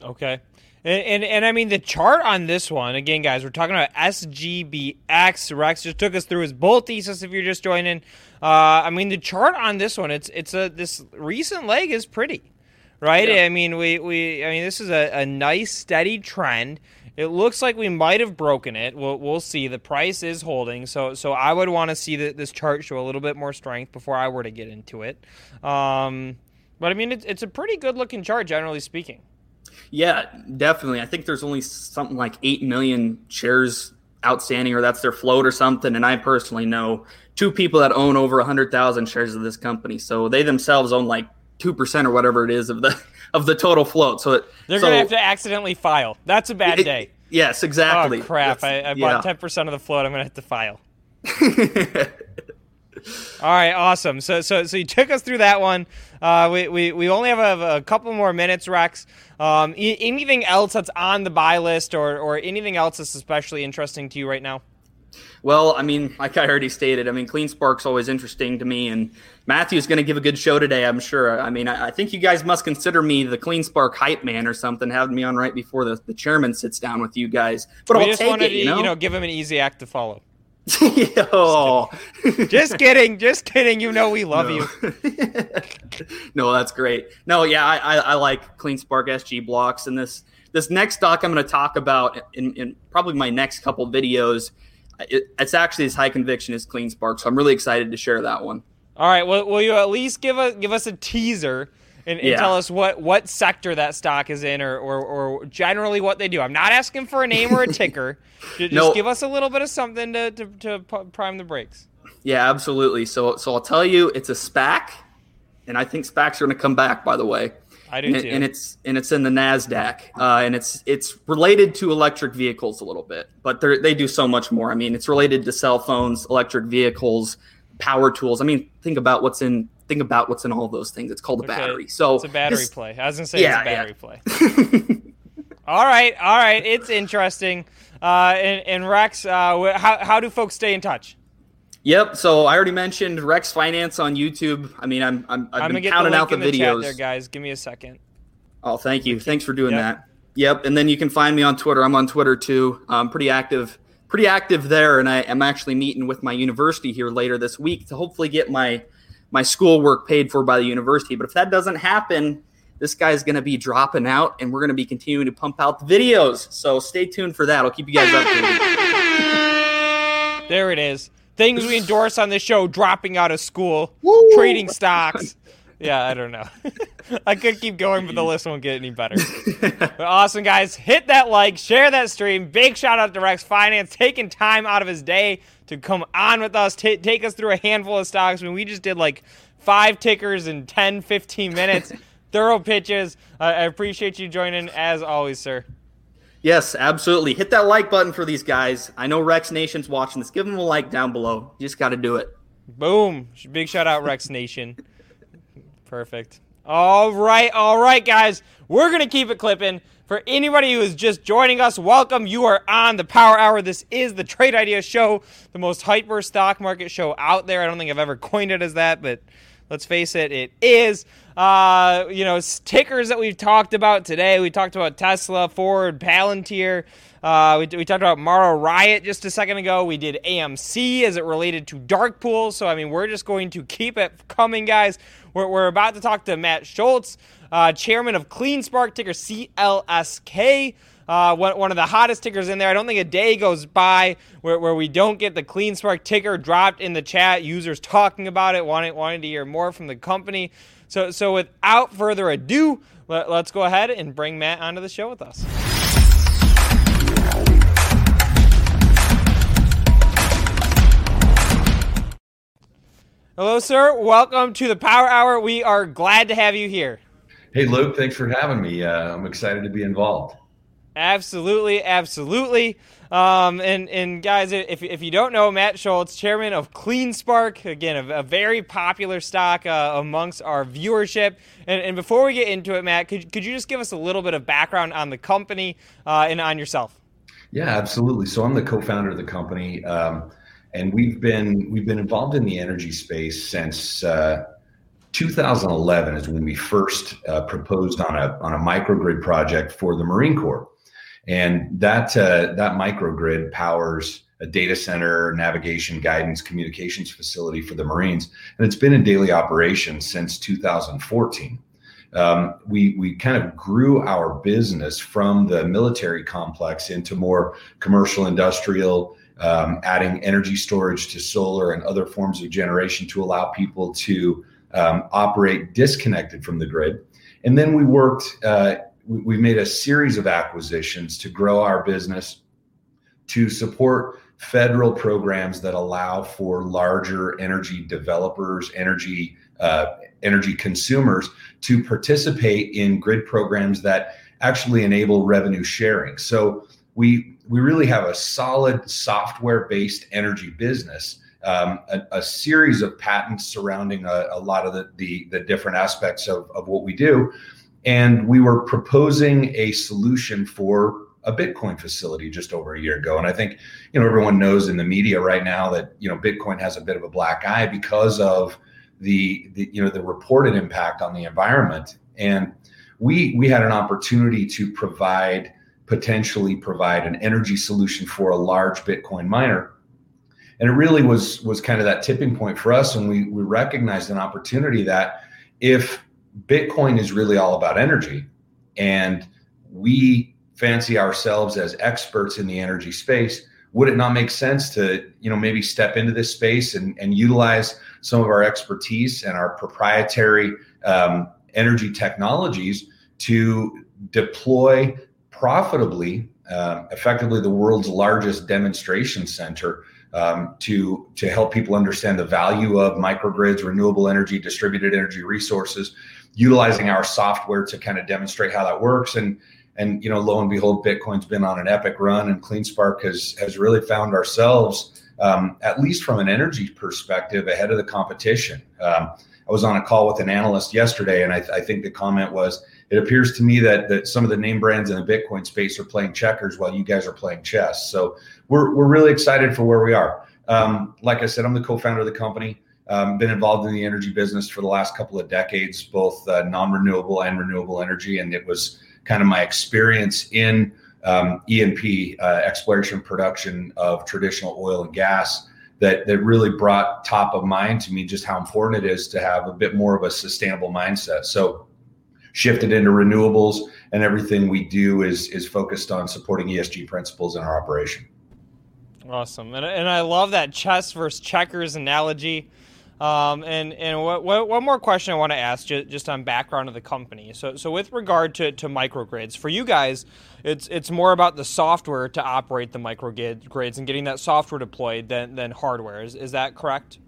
Okay. And, and and I mean the chart on this one again, guys. We're talking about SGBX. Rex just took us through his bull thesis. If you're just joining, uh, I mean the chart on this one. It's it's a this recent leg is pretty, right? Yeah. I mean we we I mean this is a, a nice steady trend. It looks like we might have broken it. We'll we'll see. The price is holding, so so I would want to see that this chart show a little bit more strength before I were to get into it. Um, but I mean it's it's a pretty good looking chart generally speaking. Yeah, definitely. I think there's only something like 8 million shares outstanding, or that's their float or something. And I personally know two people that own over 100,000 shares of this company. So they themselves own like 2% or whatever it is of the of the total float. So it, They're so gonna have to accidentally file. That's a bad it- day. Yes, exactly. Oh crap! I, I bought ten percent of the float. I'm gonna have to file. All right, awesome. So, so, so you took us through that one. Uh, we, we, we only have a, a couple more minutes, Rex. Um, anything else that's on the buy list, or, or anything else that's especially interesting to you right now? Well, I mean, like I already stated, I mean, Clean Spark's always interesting to me, and Matthew's going to give a good show today, I'm sure. I mean, I, I think you guys must consider me the Clean Spark hype man or something, having me on right before the, the chairman sits down with you guys. But we I'll just take wanted it, you to, know. you know, give him an easy act to follow. oh. Just kidding, just kidding. You know we love you. no, that's great. No, yeah, I, I, I like Clean Spark SG blocks, and this this next stock I'm going to talk about in, in probably my next couple videos. It, it's actually as high conviction as Clean Spark. So I'm really excited to share that one. All right. Well, will you at least give us give us a teaser and, and Yeah. tell us what what sector that stock is in, or, or or generally what they do? I'm not asking for a name or a ticker. Ju- Just No. give us a little bit of something to to, to prime the brakes. Yeah, absolutely. So so I'll tell you, it's a SPAC, and I think SPACs are going to come back. By the way, I do and, it- too. and it's and it's in the Nasdaq, uh, and it's it's related to electric vehicles a little bit, but they they do so much more. I mean, it's related to cell phones, electric vehicles, power tools. I mean, think about what's in think about what's in all those things. It's called a Okay, battery. So it's a battery this- play. I was gonna say Yeah, it's a yeah. battery play. all right, all right. It's interesting. Uh, and, and Rex, uh, how how do folks stay in touch? Yep. So I already mentioned Rex Finance on YouTube. I mean, I'm, I'm I've I'm gonna been the counting link out the the videos. there, guys. Give me a second. Oh, thank you. Thanks for doing Yep. that. Yep. And then you can find me on Twitter. I'm on Twitter too. I'm pretty active, pretty active there. And I am actually meeting with my university here later this week to hopefully get my my schoolwork paid for by the university. But if that doesn't happen, this guy's going to be dropping out, and we're going to be continuing to pump out the videos. So stay tuned for that. I'll keep you guys updated. There it is. Things we endorse on this show: dropping out of school, Woo! trading stocks. Yeah, I don't know. I could keep going, but the list won't get any better. But awesome, guys. Hit that like, share that stream. Big shout out to Rex Finance taking time out of his day to come on with us, ta take us through a handful of stocks. I mean, we just did like five tickers in 10, 15 minutes. Thorough pitches. Uh, I appreciate you joining as always, sir. Yes, absolutely. Hit that like button for these guys. I know Rex Nation's watching this. Give them a like down below. You just got to do it. Boom. Big shout out, Rex Nation. Perfect. All right, all right, guys. We're going to keep it clipping. For anybody who is just joining us, welcome. You are on the Power Hour. This is the Trade Idea Show, the most hyper stock market show out there. I don't think I've ever coined it as that, but let's face it, it is. Uh, you know, tickers that we've talked about today. We talked about Tesla, Ford, Palantir. Uh, we, we talked about Mara Riot just a second ago. We did AMC as it related to dark pools. So, I mean, we're just going to keep it coming, guys. We're, we're about to talk to Matt Schultz, uh, chairman of Clean Spark, ticker CLSK. Uh, one, of the hottest tickers in there. I don't think a day goes by where, where we don't get the Clean Spark ticker dropped in the chat. Users talking about it, wanting, wanting to hear more from the company. So, so without further ado, let, let's go ahead and bring Matt onto the show with us. Hello, sir. Welcome to the Power Hour. We are glad to have you here. Hey, Luke, thanks for having me. Uh, I'm excited to be involved. Absolutely, absolutely. Um, and and guys, if, if you don't know, Matt Schultz, chairman of Clean Spark, again, a, a very popular stock uh, amongst our viewership. And, and before we get into it, Matt, could, could you just give us a little bit of background on the company uh, and on yourself? Yeah, absolutely. So I'm the co-founder of the company, um, and we've been we've been involved in the energy space since uh, 2011 is when we first uh, proposed on a on a microgrid project for the Marine Corps, and that uh, that microgrid powers a data center, navigation, guidance, communications facility for the Marines, and it's been in daily operation since 2014. Um, we we kind of grew our business from the military complex into more commercial, industrial, um, adding energy storage to solar and other forms of generation to allow people to um, operate disconnected from the grid. And then we worked. Uh, we, we made a series of acquisitions to grow our business, to support federal programs that allow for larger energy developers, energy uh, energy consumers to participate in grid programs that actually enable revenue sharing. So we we really have a solid software based energy business. Um, a, a, series of patents surrounding a, a lot of the, the, the different aspects of, of what we do. And we were proposing a solution for a Bitcoin facility just over a year ago. And I think, you know, everyone knows in the media right now that, you know, Bitcoin has a bit of a black eye because of the, the you know, the reported impact on the environment. And we we had an opportunity to provide potentially provide an energy solution for a large Bitcoin miner. And it really was was kind of that tipping point for us. And we we recognized an opportunity that if Bitcoin is really all about energy and we fancy ourselves as experts in the energy space, would it not make sense to you know maybe step into this space and, and utilize some of our expertise and our proprietary um, energy technologies to deploy profitably uh, effectively the world's largest demonstration center um, to to help people understand the value of microgrids renewable energy distributed energy resources utilizing our software to kind of demonstrate how that works. And and you know lo and behold bitcoin's been on an epic run and cleanspark has has really found ourselves um, at least from an energy perspective ahead of the competition. Um, i was on a call with an analyst yesterday and I, I, think the comment was it appears to me that that some of the name brands in the bitcoin space are playing checkers while you guys are playing chess. So we're, we're really excited for where we are. Um, like i said i'm the co-founder of the company um, been involved in the energy business for the last couple of decades both uh, non-renewable and renewable energy and it was kind of my experience in um, E&P uh, exploration production of traditional oil and gas that that really brought top of mind to me just how important it is to have a bit more of a sustainable mindset. So shifted into renewables and everything we do is is focused on supporting ESG principles in our operation. Awesome. And, and I love that chess versus checkers analogy. Um, and and what, what, one more question I want to ask just, just on background of the company. So so with regard to, to microgrids, for you guys, it's it's more about the software to operate the microgrids and getting that software deployed than than hardware. Is, is that correct?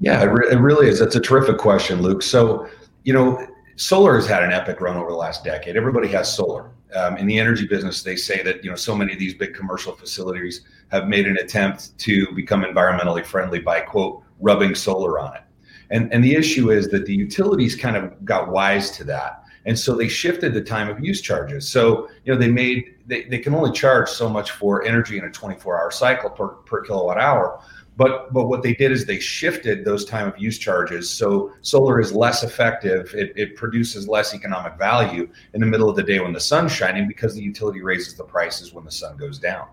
Yeah, it, re- it really is. That's a terrific question, Luke. So you know, solar has had an epic run over the last decade. Everybody has solar. Um, in the energy business, they say that you know so many of these big commercial facilities have made an attempt to become environmentally friendly by quote rubbing solar on it. And, and the issue is that the utilities kind of got wise to that. And so they shifted the time of use charges. So, you know, they made, they, they can only charge so much for energy in a 24 hour cycle per, per kilowatt hour. But, but what they did is they shifted those time of use charges. So solar is less effective. It, it produces less economic value in the middle of the day when the sun's shining because the utility raises the prices when the sun goes down.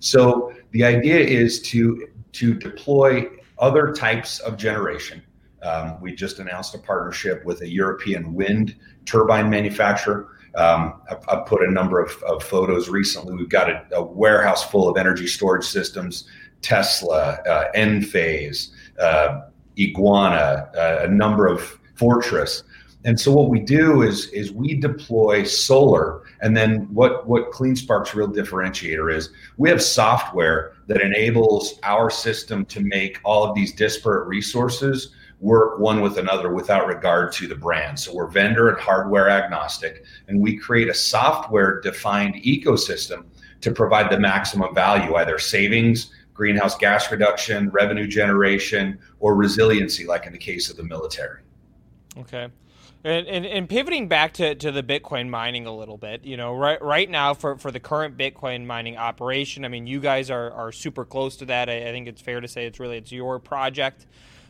So the idea is to, to deploy other types of generation. Um, we just announced a partnership with a European wind turbine manufacturer. Um, I've, I've, put a number of, of, photos recently. We've got a, a, warehouse full of energy storage systems, Tesla, uh, Enphase, uh, Eguana, uh, a number of Fortress. And so what we do is is we deploy solar, and then what what CleanSpark's real differentiator is we have software that enables our system to make all of these disparate resources work one with another without regard to the brand. So we're vendor and hardware agnostic, and we create a software defined ecosystem to provide the maximum value, either savings, greenhouse gas reduction, revenue generation, or resiliency, like in the case of the military. Okay. And, and, and, pivoting back to, to the Bitcoin mining a little bit, you know, right right now for, for the current Bitcoin mining operation, I mean, you guys are, are super close to that. I, I think it's fair to say it's really it's your project.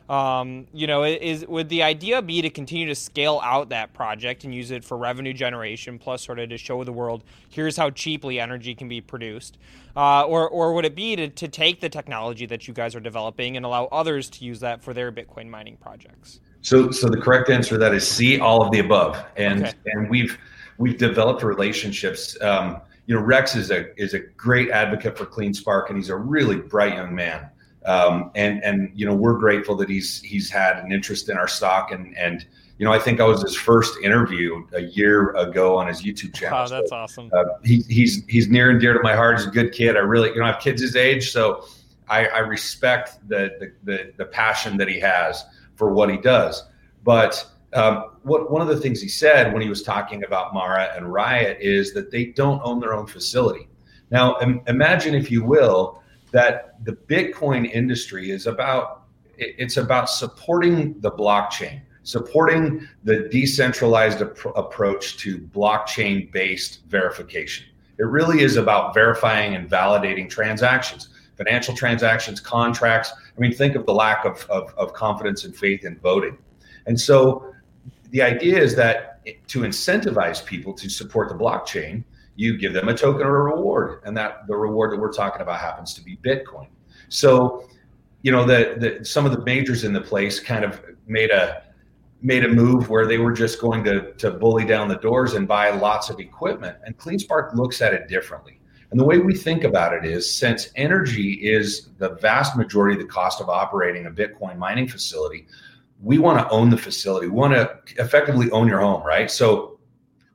Um, you know, is would the idea be to continue to scale out that project and use it for revenue generation, plus sort of to show the world here's how cheaply energy can be produced, uh, or or would it be to, to take the technology that you guys are developing and allow others to use that for their Bitcoin mining projects? So, so the correct answer to that is C, all of the above, and okay. and we've we've developed relationships. Um, you know, Rex is a is a great advocate for CleanSpark, and he's a really bright young man. Um, and and you know, we're grateful that he's he's had an interest in our stock, and and you know, I think I was his first interview a year ago on his YouTube channel. Oh, that's so, awesome. Uh, he, he's he's near and dear to my heart. He's a good kid. I really, you know, I have kids his age, so I, I respect the, the the the passion that he has for what he does. But um, what one of the things he said when he was talking about Mara and Riot is that they don't own their own facility. Now, Im- imagine, if you will, that the Bitcoin industry is about it's about supporting the blockchain, supporting the decentralized ap- approach to blockchain based verification. It really is about verifying and validating transactions, financial transactions, contracts. I mean, think of the lack of, of, of confidence and faith in voting. And so the idea is that to incentivize people to support the blockchain, you give them a token or a reward, and that the reward that we're talking about happens to be Bitcoin. So, you know, the, the some of the majors in the place kind of made a made a move where they were just going to to bully down the doors and buy lots of equipment. And CleanSpark looks at it differently. And the way we think about it is since energy is the vast majority of the cost of operating a Bitcoin mining facility, we want to own the facility. We want to effectively own your home, right? So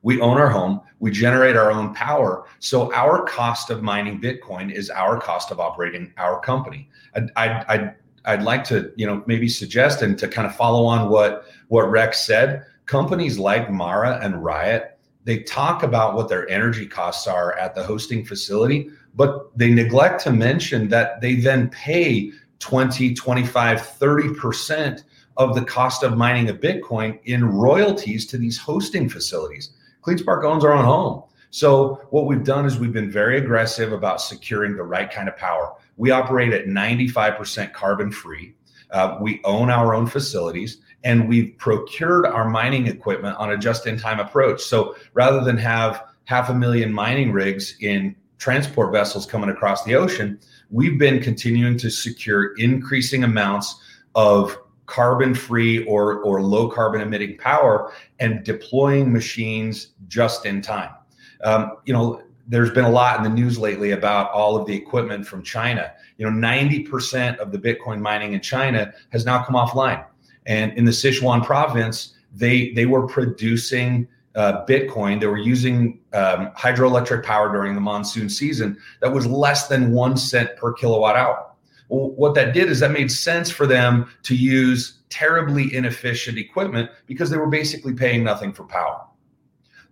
we own our home, we generate our own power. So our cost of mining Bitcoin is our cost of operating our company. I'd, I'd, I'd, I'd like to, you know, maybe suggest and to kind of follow on what what Rex said. Companies like Mara and Riot, they talk about what their energy costs are at the hosting facility, but they neglect to mention that they then pay 20, 25, 30% of the cost of mining a Bitcoin in royalties to these hosting facilities. CleanSpark owns our own home. So what we've done is we've been very aggressive about securing the right kind of power. We operate at 95% carbon free. Uh, we own our own facilities and we've procured our mining equipment on a just-in-time approach. So rather than have half a million mining rigs in transport vessels coming across the ocean, we've been continuing to secure increasing amounts of carbon free or, or low carbon emitting power and deploying machines just in time. Um, you know, there's been a lot in the news lately about all of the equipment from China. You know, 90% of the Bitcoin mining in China has now come offline. And in the Sichuan province, they they were producing uh, Bitcoin. They were using um, hydroelectric power during the monsoon season that was less than one cent per kilowatt hour. What that did is that made sense for them to use terribly inefficient equipment because they were basically paying nothing for power.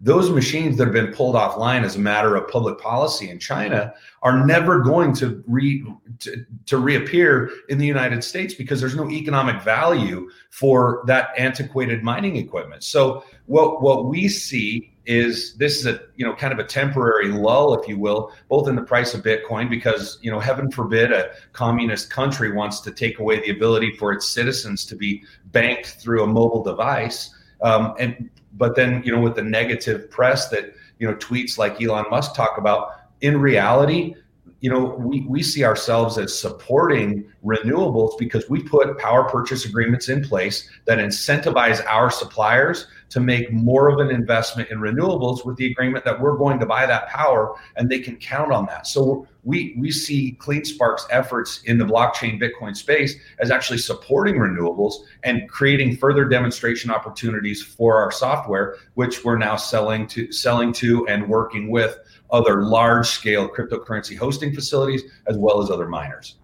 Those machines that have been pulled offline as a matter of public policy in China are never going to re to, to reappear in the United States because there's no economic value for that antiquated mining equipment. So what what we see is this is a you know kind of a temporary lull if you will both in the price of bitcoin because you know heaven forbid a communist country wants to take away the ability for its citizens to be banked through a mobile device um, and but then you know with the negative press that you know tweets like elon musk talk about in reality you know, we, we see ourselves as supporting renewables because we put power purchase agreements in place that incentivize our suppliers to make more of an investment in renewables with the agreement that we're going to buy that power and they can count on that. So we we see CleanSpark's efforts in the blockchain Bitcoin space as actually supporting renewables and creating further demonstration opportunities for our software, which we're now selling to selling to and working with other large scale cryptocurrency hosting facilities as well as other miners.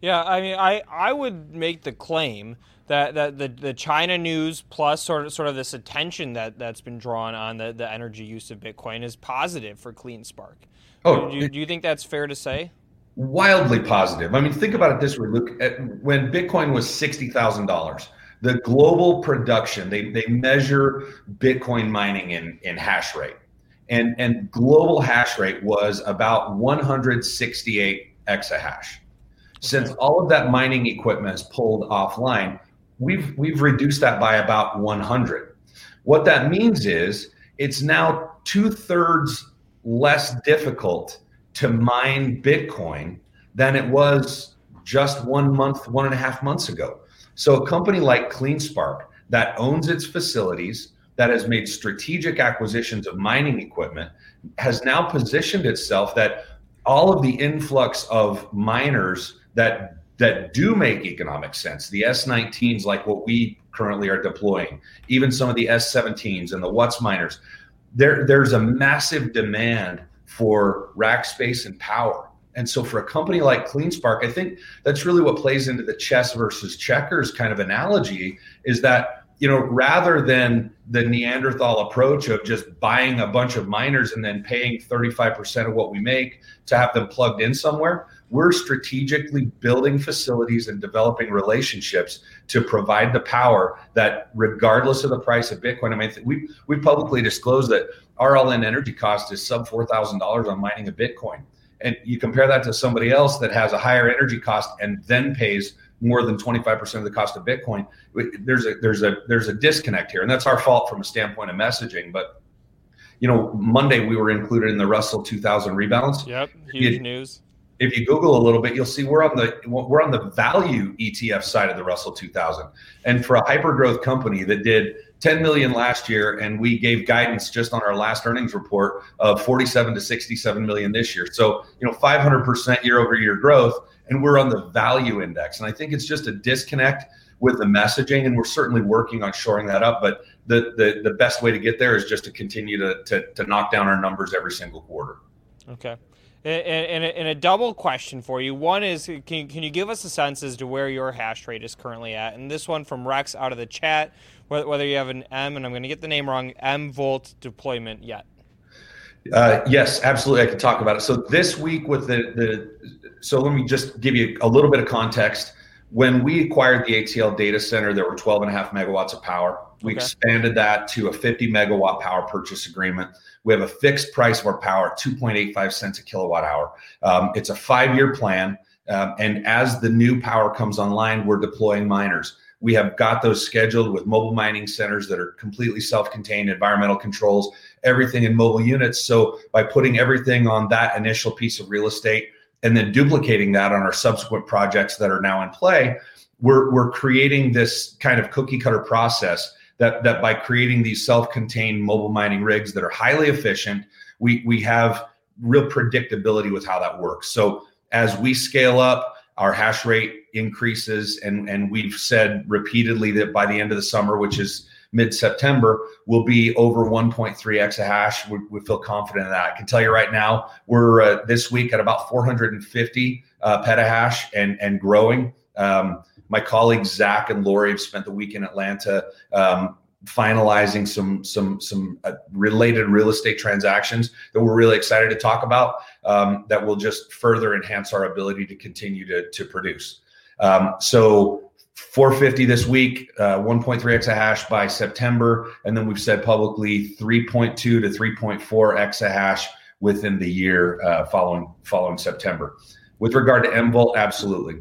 Yeah, I mean, I, I would make the claim that, that the, the China news plus sort of sort of this attention that, that's been drawn on the, the energy use of Bitcoin is positive for CleanSpark. Oh, do you, do you think that's fair to say? Wildly positive. I mean, think about it this way: Look, at, uh, when Bitcoin was sixty thousand dollars, the global production they they measure Bitcoin mining in in hash rate and and global hash rate was about 168 exahash. Since all of that mining equipment is pulled offline, we've we've reduced that by about 100. What that means is it's now two thirds less difficult to mine Bitcoin than it was just one month, one and a half months ago. So a company like CleanSpark that owns its facilities, that has made strategic acquisitions of mining equipment has now positioned itself that all of the influx of miners that that do make economic sense the s19s like what we currently are deploying even some of the s17s and the WhatsMiners there there's a massive demand for rack space and power. And so for a company like CleanSpark, I think that's really what plays into the chess versus checkers kind of analogy is that you know, rather than the Neanderthal approach of just buying a bunch of miners and then paying 35% of what we make to have them plugged in somewhere, we're strategically building facilities and developing relationships to provide the power that, regardless of the price of Bitcoin, I mean, we we publicly disclosed that our all-in energy cost is sub four thousand dollars on mining a Bitcoin, and you compare that to somebody else that has a higher energy cost and then pays more than 25% of the cost of Bitcoin. There's a there's a there's a disconnect here, and that's our fault from a standpoint of messaging. But you know, Monday we were included in the Russell 2000 rebalance. Yep, huge news. If you Google a little bit, you'll see we're on the we're on the value ETF side of the Russell 2000. And for a hyper growth company that did 10 million last year, and we gave guidance just on our last earnings report of 47 to 67 million this year. So you know, 500% year over year growth, and we're on the value index. And I think it's just a disconnect with the messaging, and we're certainly working on shoring that up. But the the, the best way to get there is just to continue to, to to knock down our numbers every single quarter. Okay. And, a, and a double question for you. One is, can, can you give us a sense as to where your hash rate is currently at? And this one from Rex out of the chat, whether you have an M, and I'm going to get the name wrong, M Volt deployment yet. Uh, yes, absolutely. I can talk about it. So this week with the the, so let me just give you a little bit of context. When we acquired the ATL data center, there were 12 and a half megawatts of power. We okay. expanded that to a 50 megawatt power purchase agreement. We have a fixed price of our power, 2.85 cents a kilowatt hour. Um, it's a five year plan. Um, and as the new power comes online, we're deploying miners. We have got those scheduled with mobile mining centers that are completely self contained, environmental controls, everything in mobile units. So by putting everything on that initial piece of real estate and then duplicating that on our subsequent projects that are now in play, we're, we're creating this kind of cookie cutter process that that by creating these self-contained mobile mining rigs that are highly efficient, we we have real predictability with how that works. So as we scale up, our hash rate increases, and and we've said repeatedly that by the end of the summer, which is mid-September, will be over 1.3 exahash. We, we feel confident in that. I can tell you right now, we're uh, this week at about 450 uh, petahash and and growing. Um, my colleagues Zach and Lori have spent the week in Atlanta um, finalizing some some some uh, related real estate transactions that we're really excited to talk about um, that will just further enhance our ability to continue to to produce. Um, so 450 this week, uh, 1.3 exahash by September, and then we've said publicly 3.2 to 3.4 exahash within the year uh, following following September. With regard to mVolt, absolutely.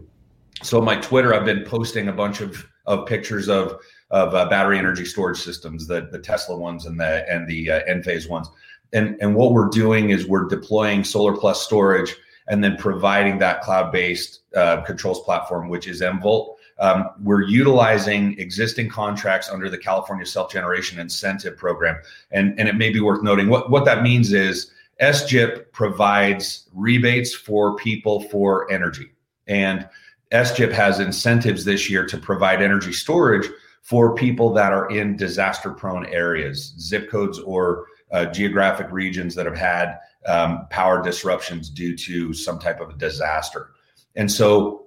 So my Twitter, I've been posting a bunch of of pictures of of uh, battery energy storage systems, the the Tesla ones and the and the uh, Enphase ones. And and what we're doing is we're deploying solar plus storage and then providing that cloud based uh, controls platform, which is mVolt. Um, we're utilizing existing contracts under the California Self Generation Incentive Program, and and it may be worth noting what what that means is SGIP provides rebates for people for energy and SGIP has incentives this year to provide energy storage for people that are in disaster prone areas, zip codes or uh, geographic regions that have had um, power disruptions due to some type of a disaster. And so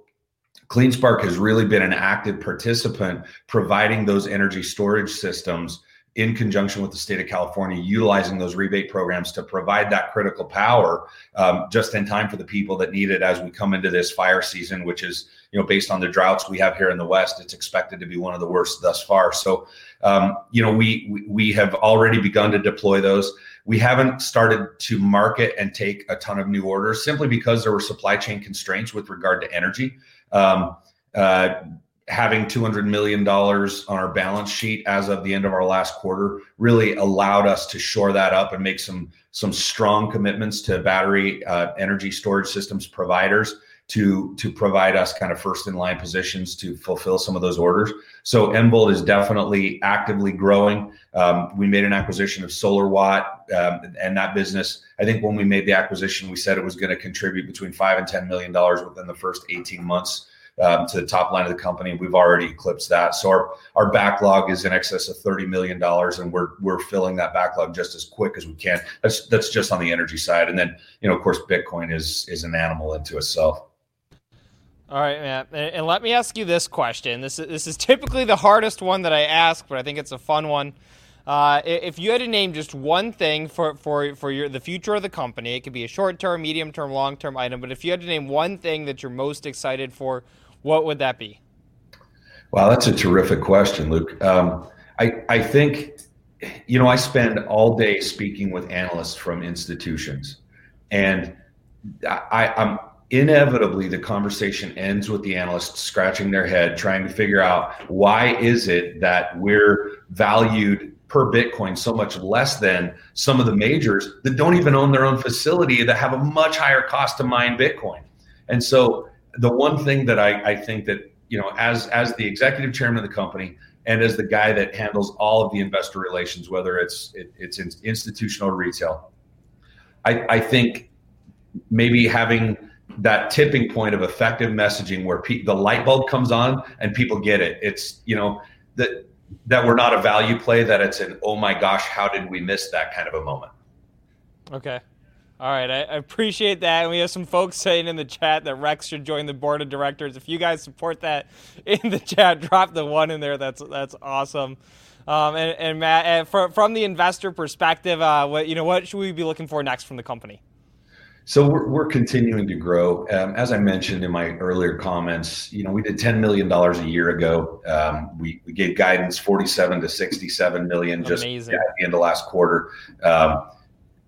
CleanSpark has really been an active participant providing those energy storage systems in conjunction with the state of California, utilizing those rebate programs to provide that critical power um, just in time for the people that need it as we come into this fire season, which is, you know, based on the droughts we have here in the West, it's expected to be one of the worst thus far. So, um, you know, we, we we have already begun to deploy those. We haven't started to market and take a ton of new orders simply because there were supply chain constraints with regard to energy. Um, uh, having $200 million on our balance sheet as of the end of our last quarter really allowed us to shore that up and make some some strong commitments to battery uh, energy storage systems providers to to provide us kind of first in line positions to fulfill some of those orders. So mVolt is definitely actively growing. Um, we made an acquisition of SolarWatt, um, and that business. I think when we made the acquisition, we said it was going to contribute between five and ten million dollars within the first eighteen months um, to the top line of the company. We've already eclipsed that. So our, our backlog is in excess of $30 million and we're, we're filling that backlog just as quick as we can. That's, that's just on the energy side. And then, you know, of course, Bitcoin is, is an animal into itself. All right, Matt. And let me ask you this question. This is, this is typically the hardest one that I ask, but I think it's a fun one. Uh, if you had to name just one thing for, for, for your, the future of the company, it could be a short term, medium term, long term item, but if you had to name one thing that you're most excited for, what would that be? Wow, that's a terrific question, Luke. Um, I, I think, you know, I spend all day speaking with analysts from institutions, and I, I'm inevitably the conversation ends with the analysts scratching their head, trying to figure out why is it that we're valued per Bitcoin so much less than some of the majors that don't even own their own facility that have a much higher cost to mine Bitcoin. And so the one thing that I, I think that you know, as as the executive chairman of the company and as the guy that handles all of the investor relations, whether it's it, it's institutional or retail, I, I think maybe having that tipping point of effective messaging where pe- the light bulb comes on and people get it. It's you know that that we're not a value play. That it's an oh my gosh, how did we miss that kind of a moment? Okay. All right, I, appreciate that. And we have some folks saying in the chat that Rex should join the board of directors. If you guys support that in the chat, drop the one in there. That's that's awesome. Um, and, and, Matt, and for, from the investor perspective, uh, what you know, what should we be looking for next from the company? So we're, we're continuing to grow. Um, as I mentioned in my earlier comments, you know, we did $10 million a year ago. Um, we, we gave guidance 47 to 67 million just Amazing. at the end of last quarter. Um,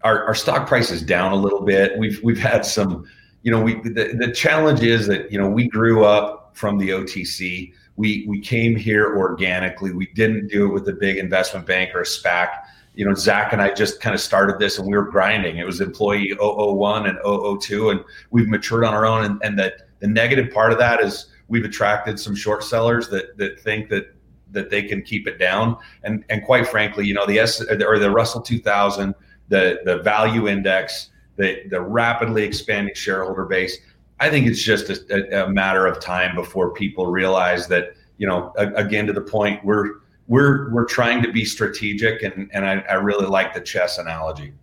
our, our stock price is down a little bit. We've we've had some, you know, we the, the challenge is that you know we grew up from the OTC. We we came here organically. We didn't do it with a big investment bank or a SPAC. You know, Zach and I just kind of started this, and we were grinding. It was employee 001 and 002, and we've matured on our own. And, and that the negative part of that is we've attracted some short sellers that that think that that they can keep it down. And and quite frankly, you know, the S or the Russell 2000 the the value index, the the rapidly expanding shareholder base. I think it's just a, a matter of time before people realize that you know again to the point we're we're we're trying to be strategic and and I, I really like the chess analogy.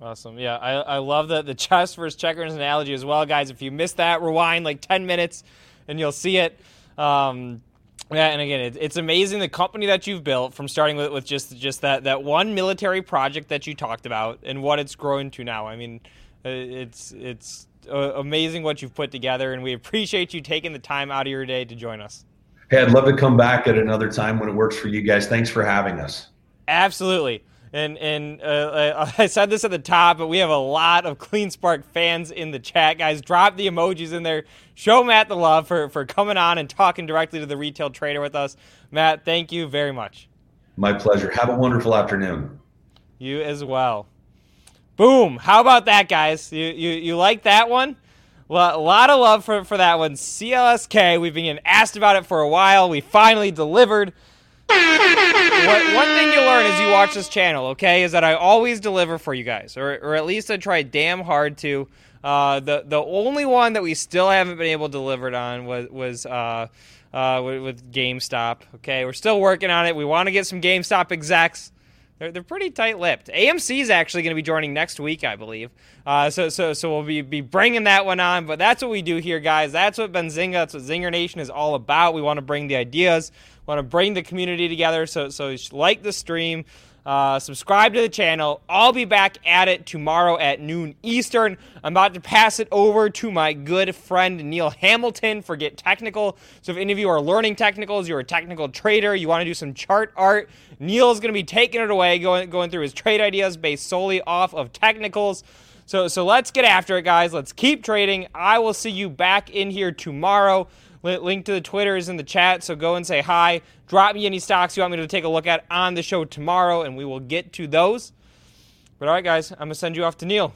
Awesome. Yeah, I, I love the, the chess versus checkers analogy as well, guys. If you missed that, rewind like 10 minutes and you'll see it. Um, yeah, and again, it, it's amazing the company that you've built from starting with, with just just that, that one military project that you talked about and what it's grown to now. I mean, uh, it's it's uh, amazing what you've put together, and we appreciate you taking the time out of your day to join us. Hey, I'd love to come back at another time when it works for you guys. Thanks for having us. Absolutely. And and uh, I said this at the top, but we have a lot of CleanSpark fans in the chat, guys. Drop the emojis in there. Show Matt the love for for coming on and talking directly to the retail trader with us. Matt, thank you very much. My pleasure. Have a wonderful afternoon. You as well. Boom. How about that, guys? You you, you like that one? Well, a lot of love for, for that one. CLSK, we've been asked about it for a while. We finally delivered what, one thing you learn as you watch this channel, okay, is that I always deliver for you guys, or, or at least I try damn hard to. Uh, the the only one that we still haven't been able to deliver on was was uh, uh, with, with, GameStop. Okay, we're still working on it. We want to get some GameStop execs. They're, they're pretty tight-lipped. AMC is actually going to be joining next week, I believe. Uh, so so so we'll be be bringing that one on. But that's what we do here, guys. That's what Benzinga, that's what Zinger Nation is all about. We want to bring the ideas want to bring the community together. So, so like the stream, uh, subscribe to the channel. I'll be back at it tomorrow at noon Eastern. I'm about to pass it over to my good friend Neil Hamilton for Get Technical. So if any of you are learning technicals, you're a technical trader, you want to do some chart art, Neil's going to be taking it away, going going through his trade ideas based solely off of technicals. So so let's get after it, guys. Let's keep trading. I will see you back in here tomorrow. Link to the Twitter is in the chat, so go and say hi. Drop me any stocks you want me to take a look at on the show tomorrow, and we will get to those. But all right, guys, I'm going to send you off to Neil.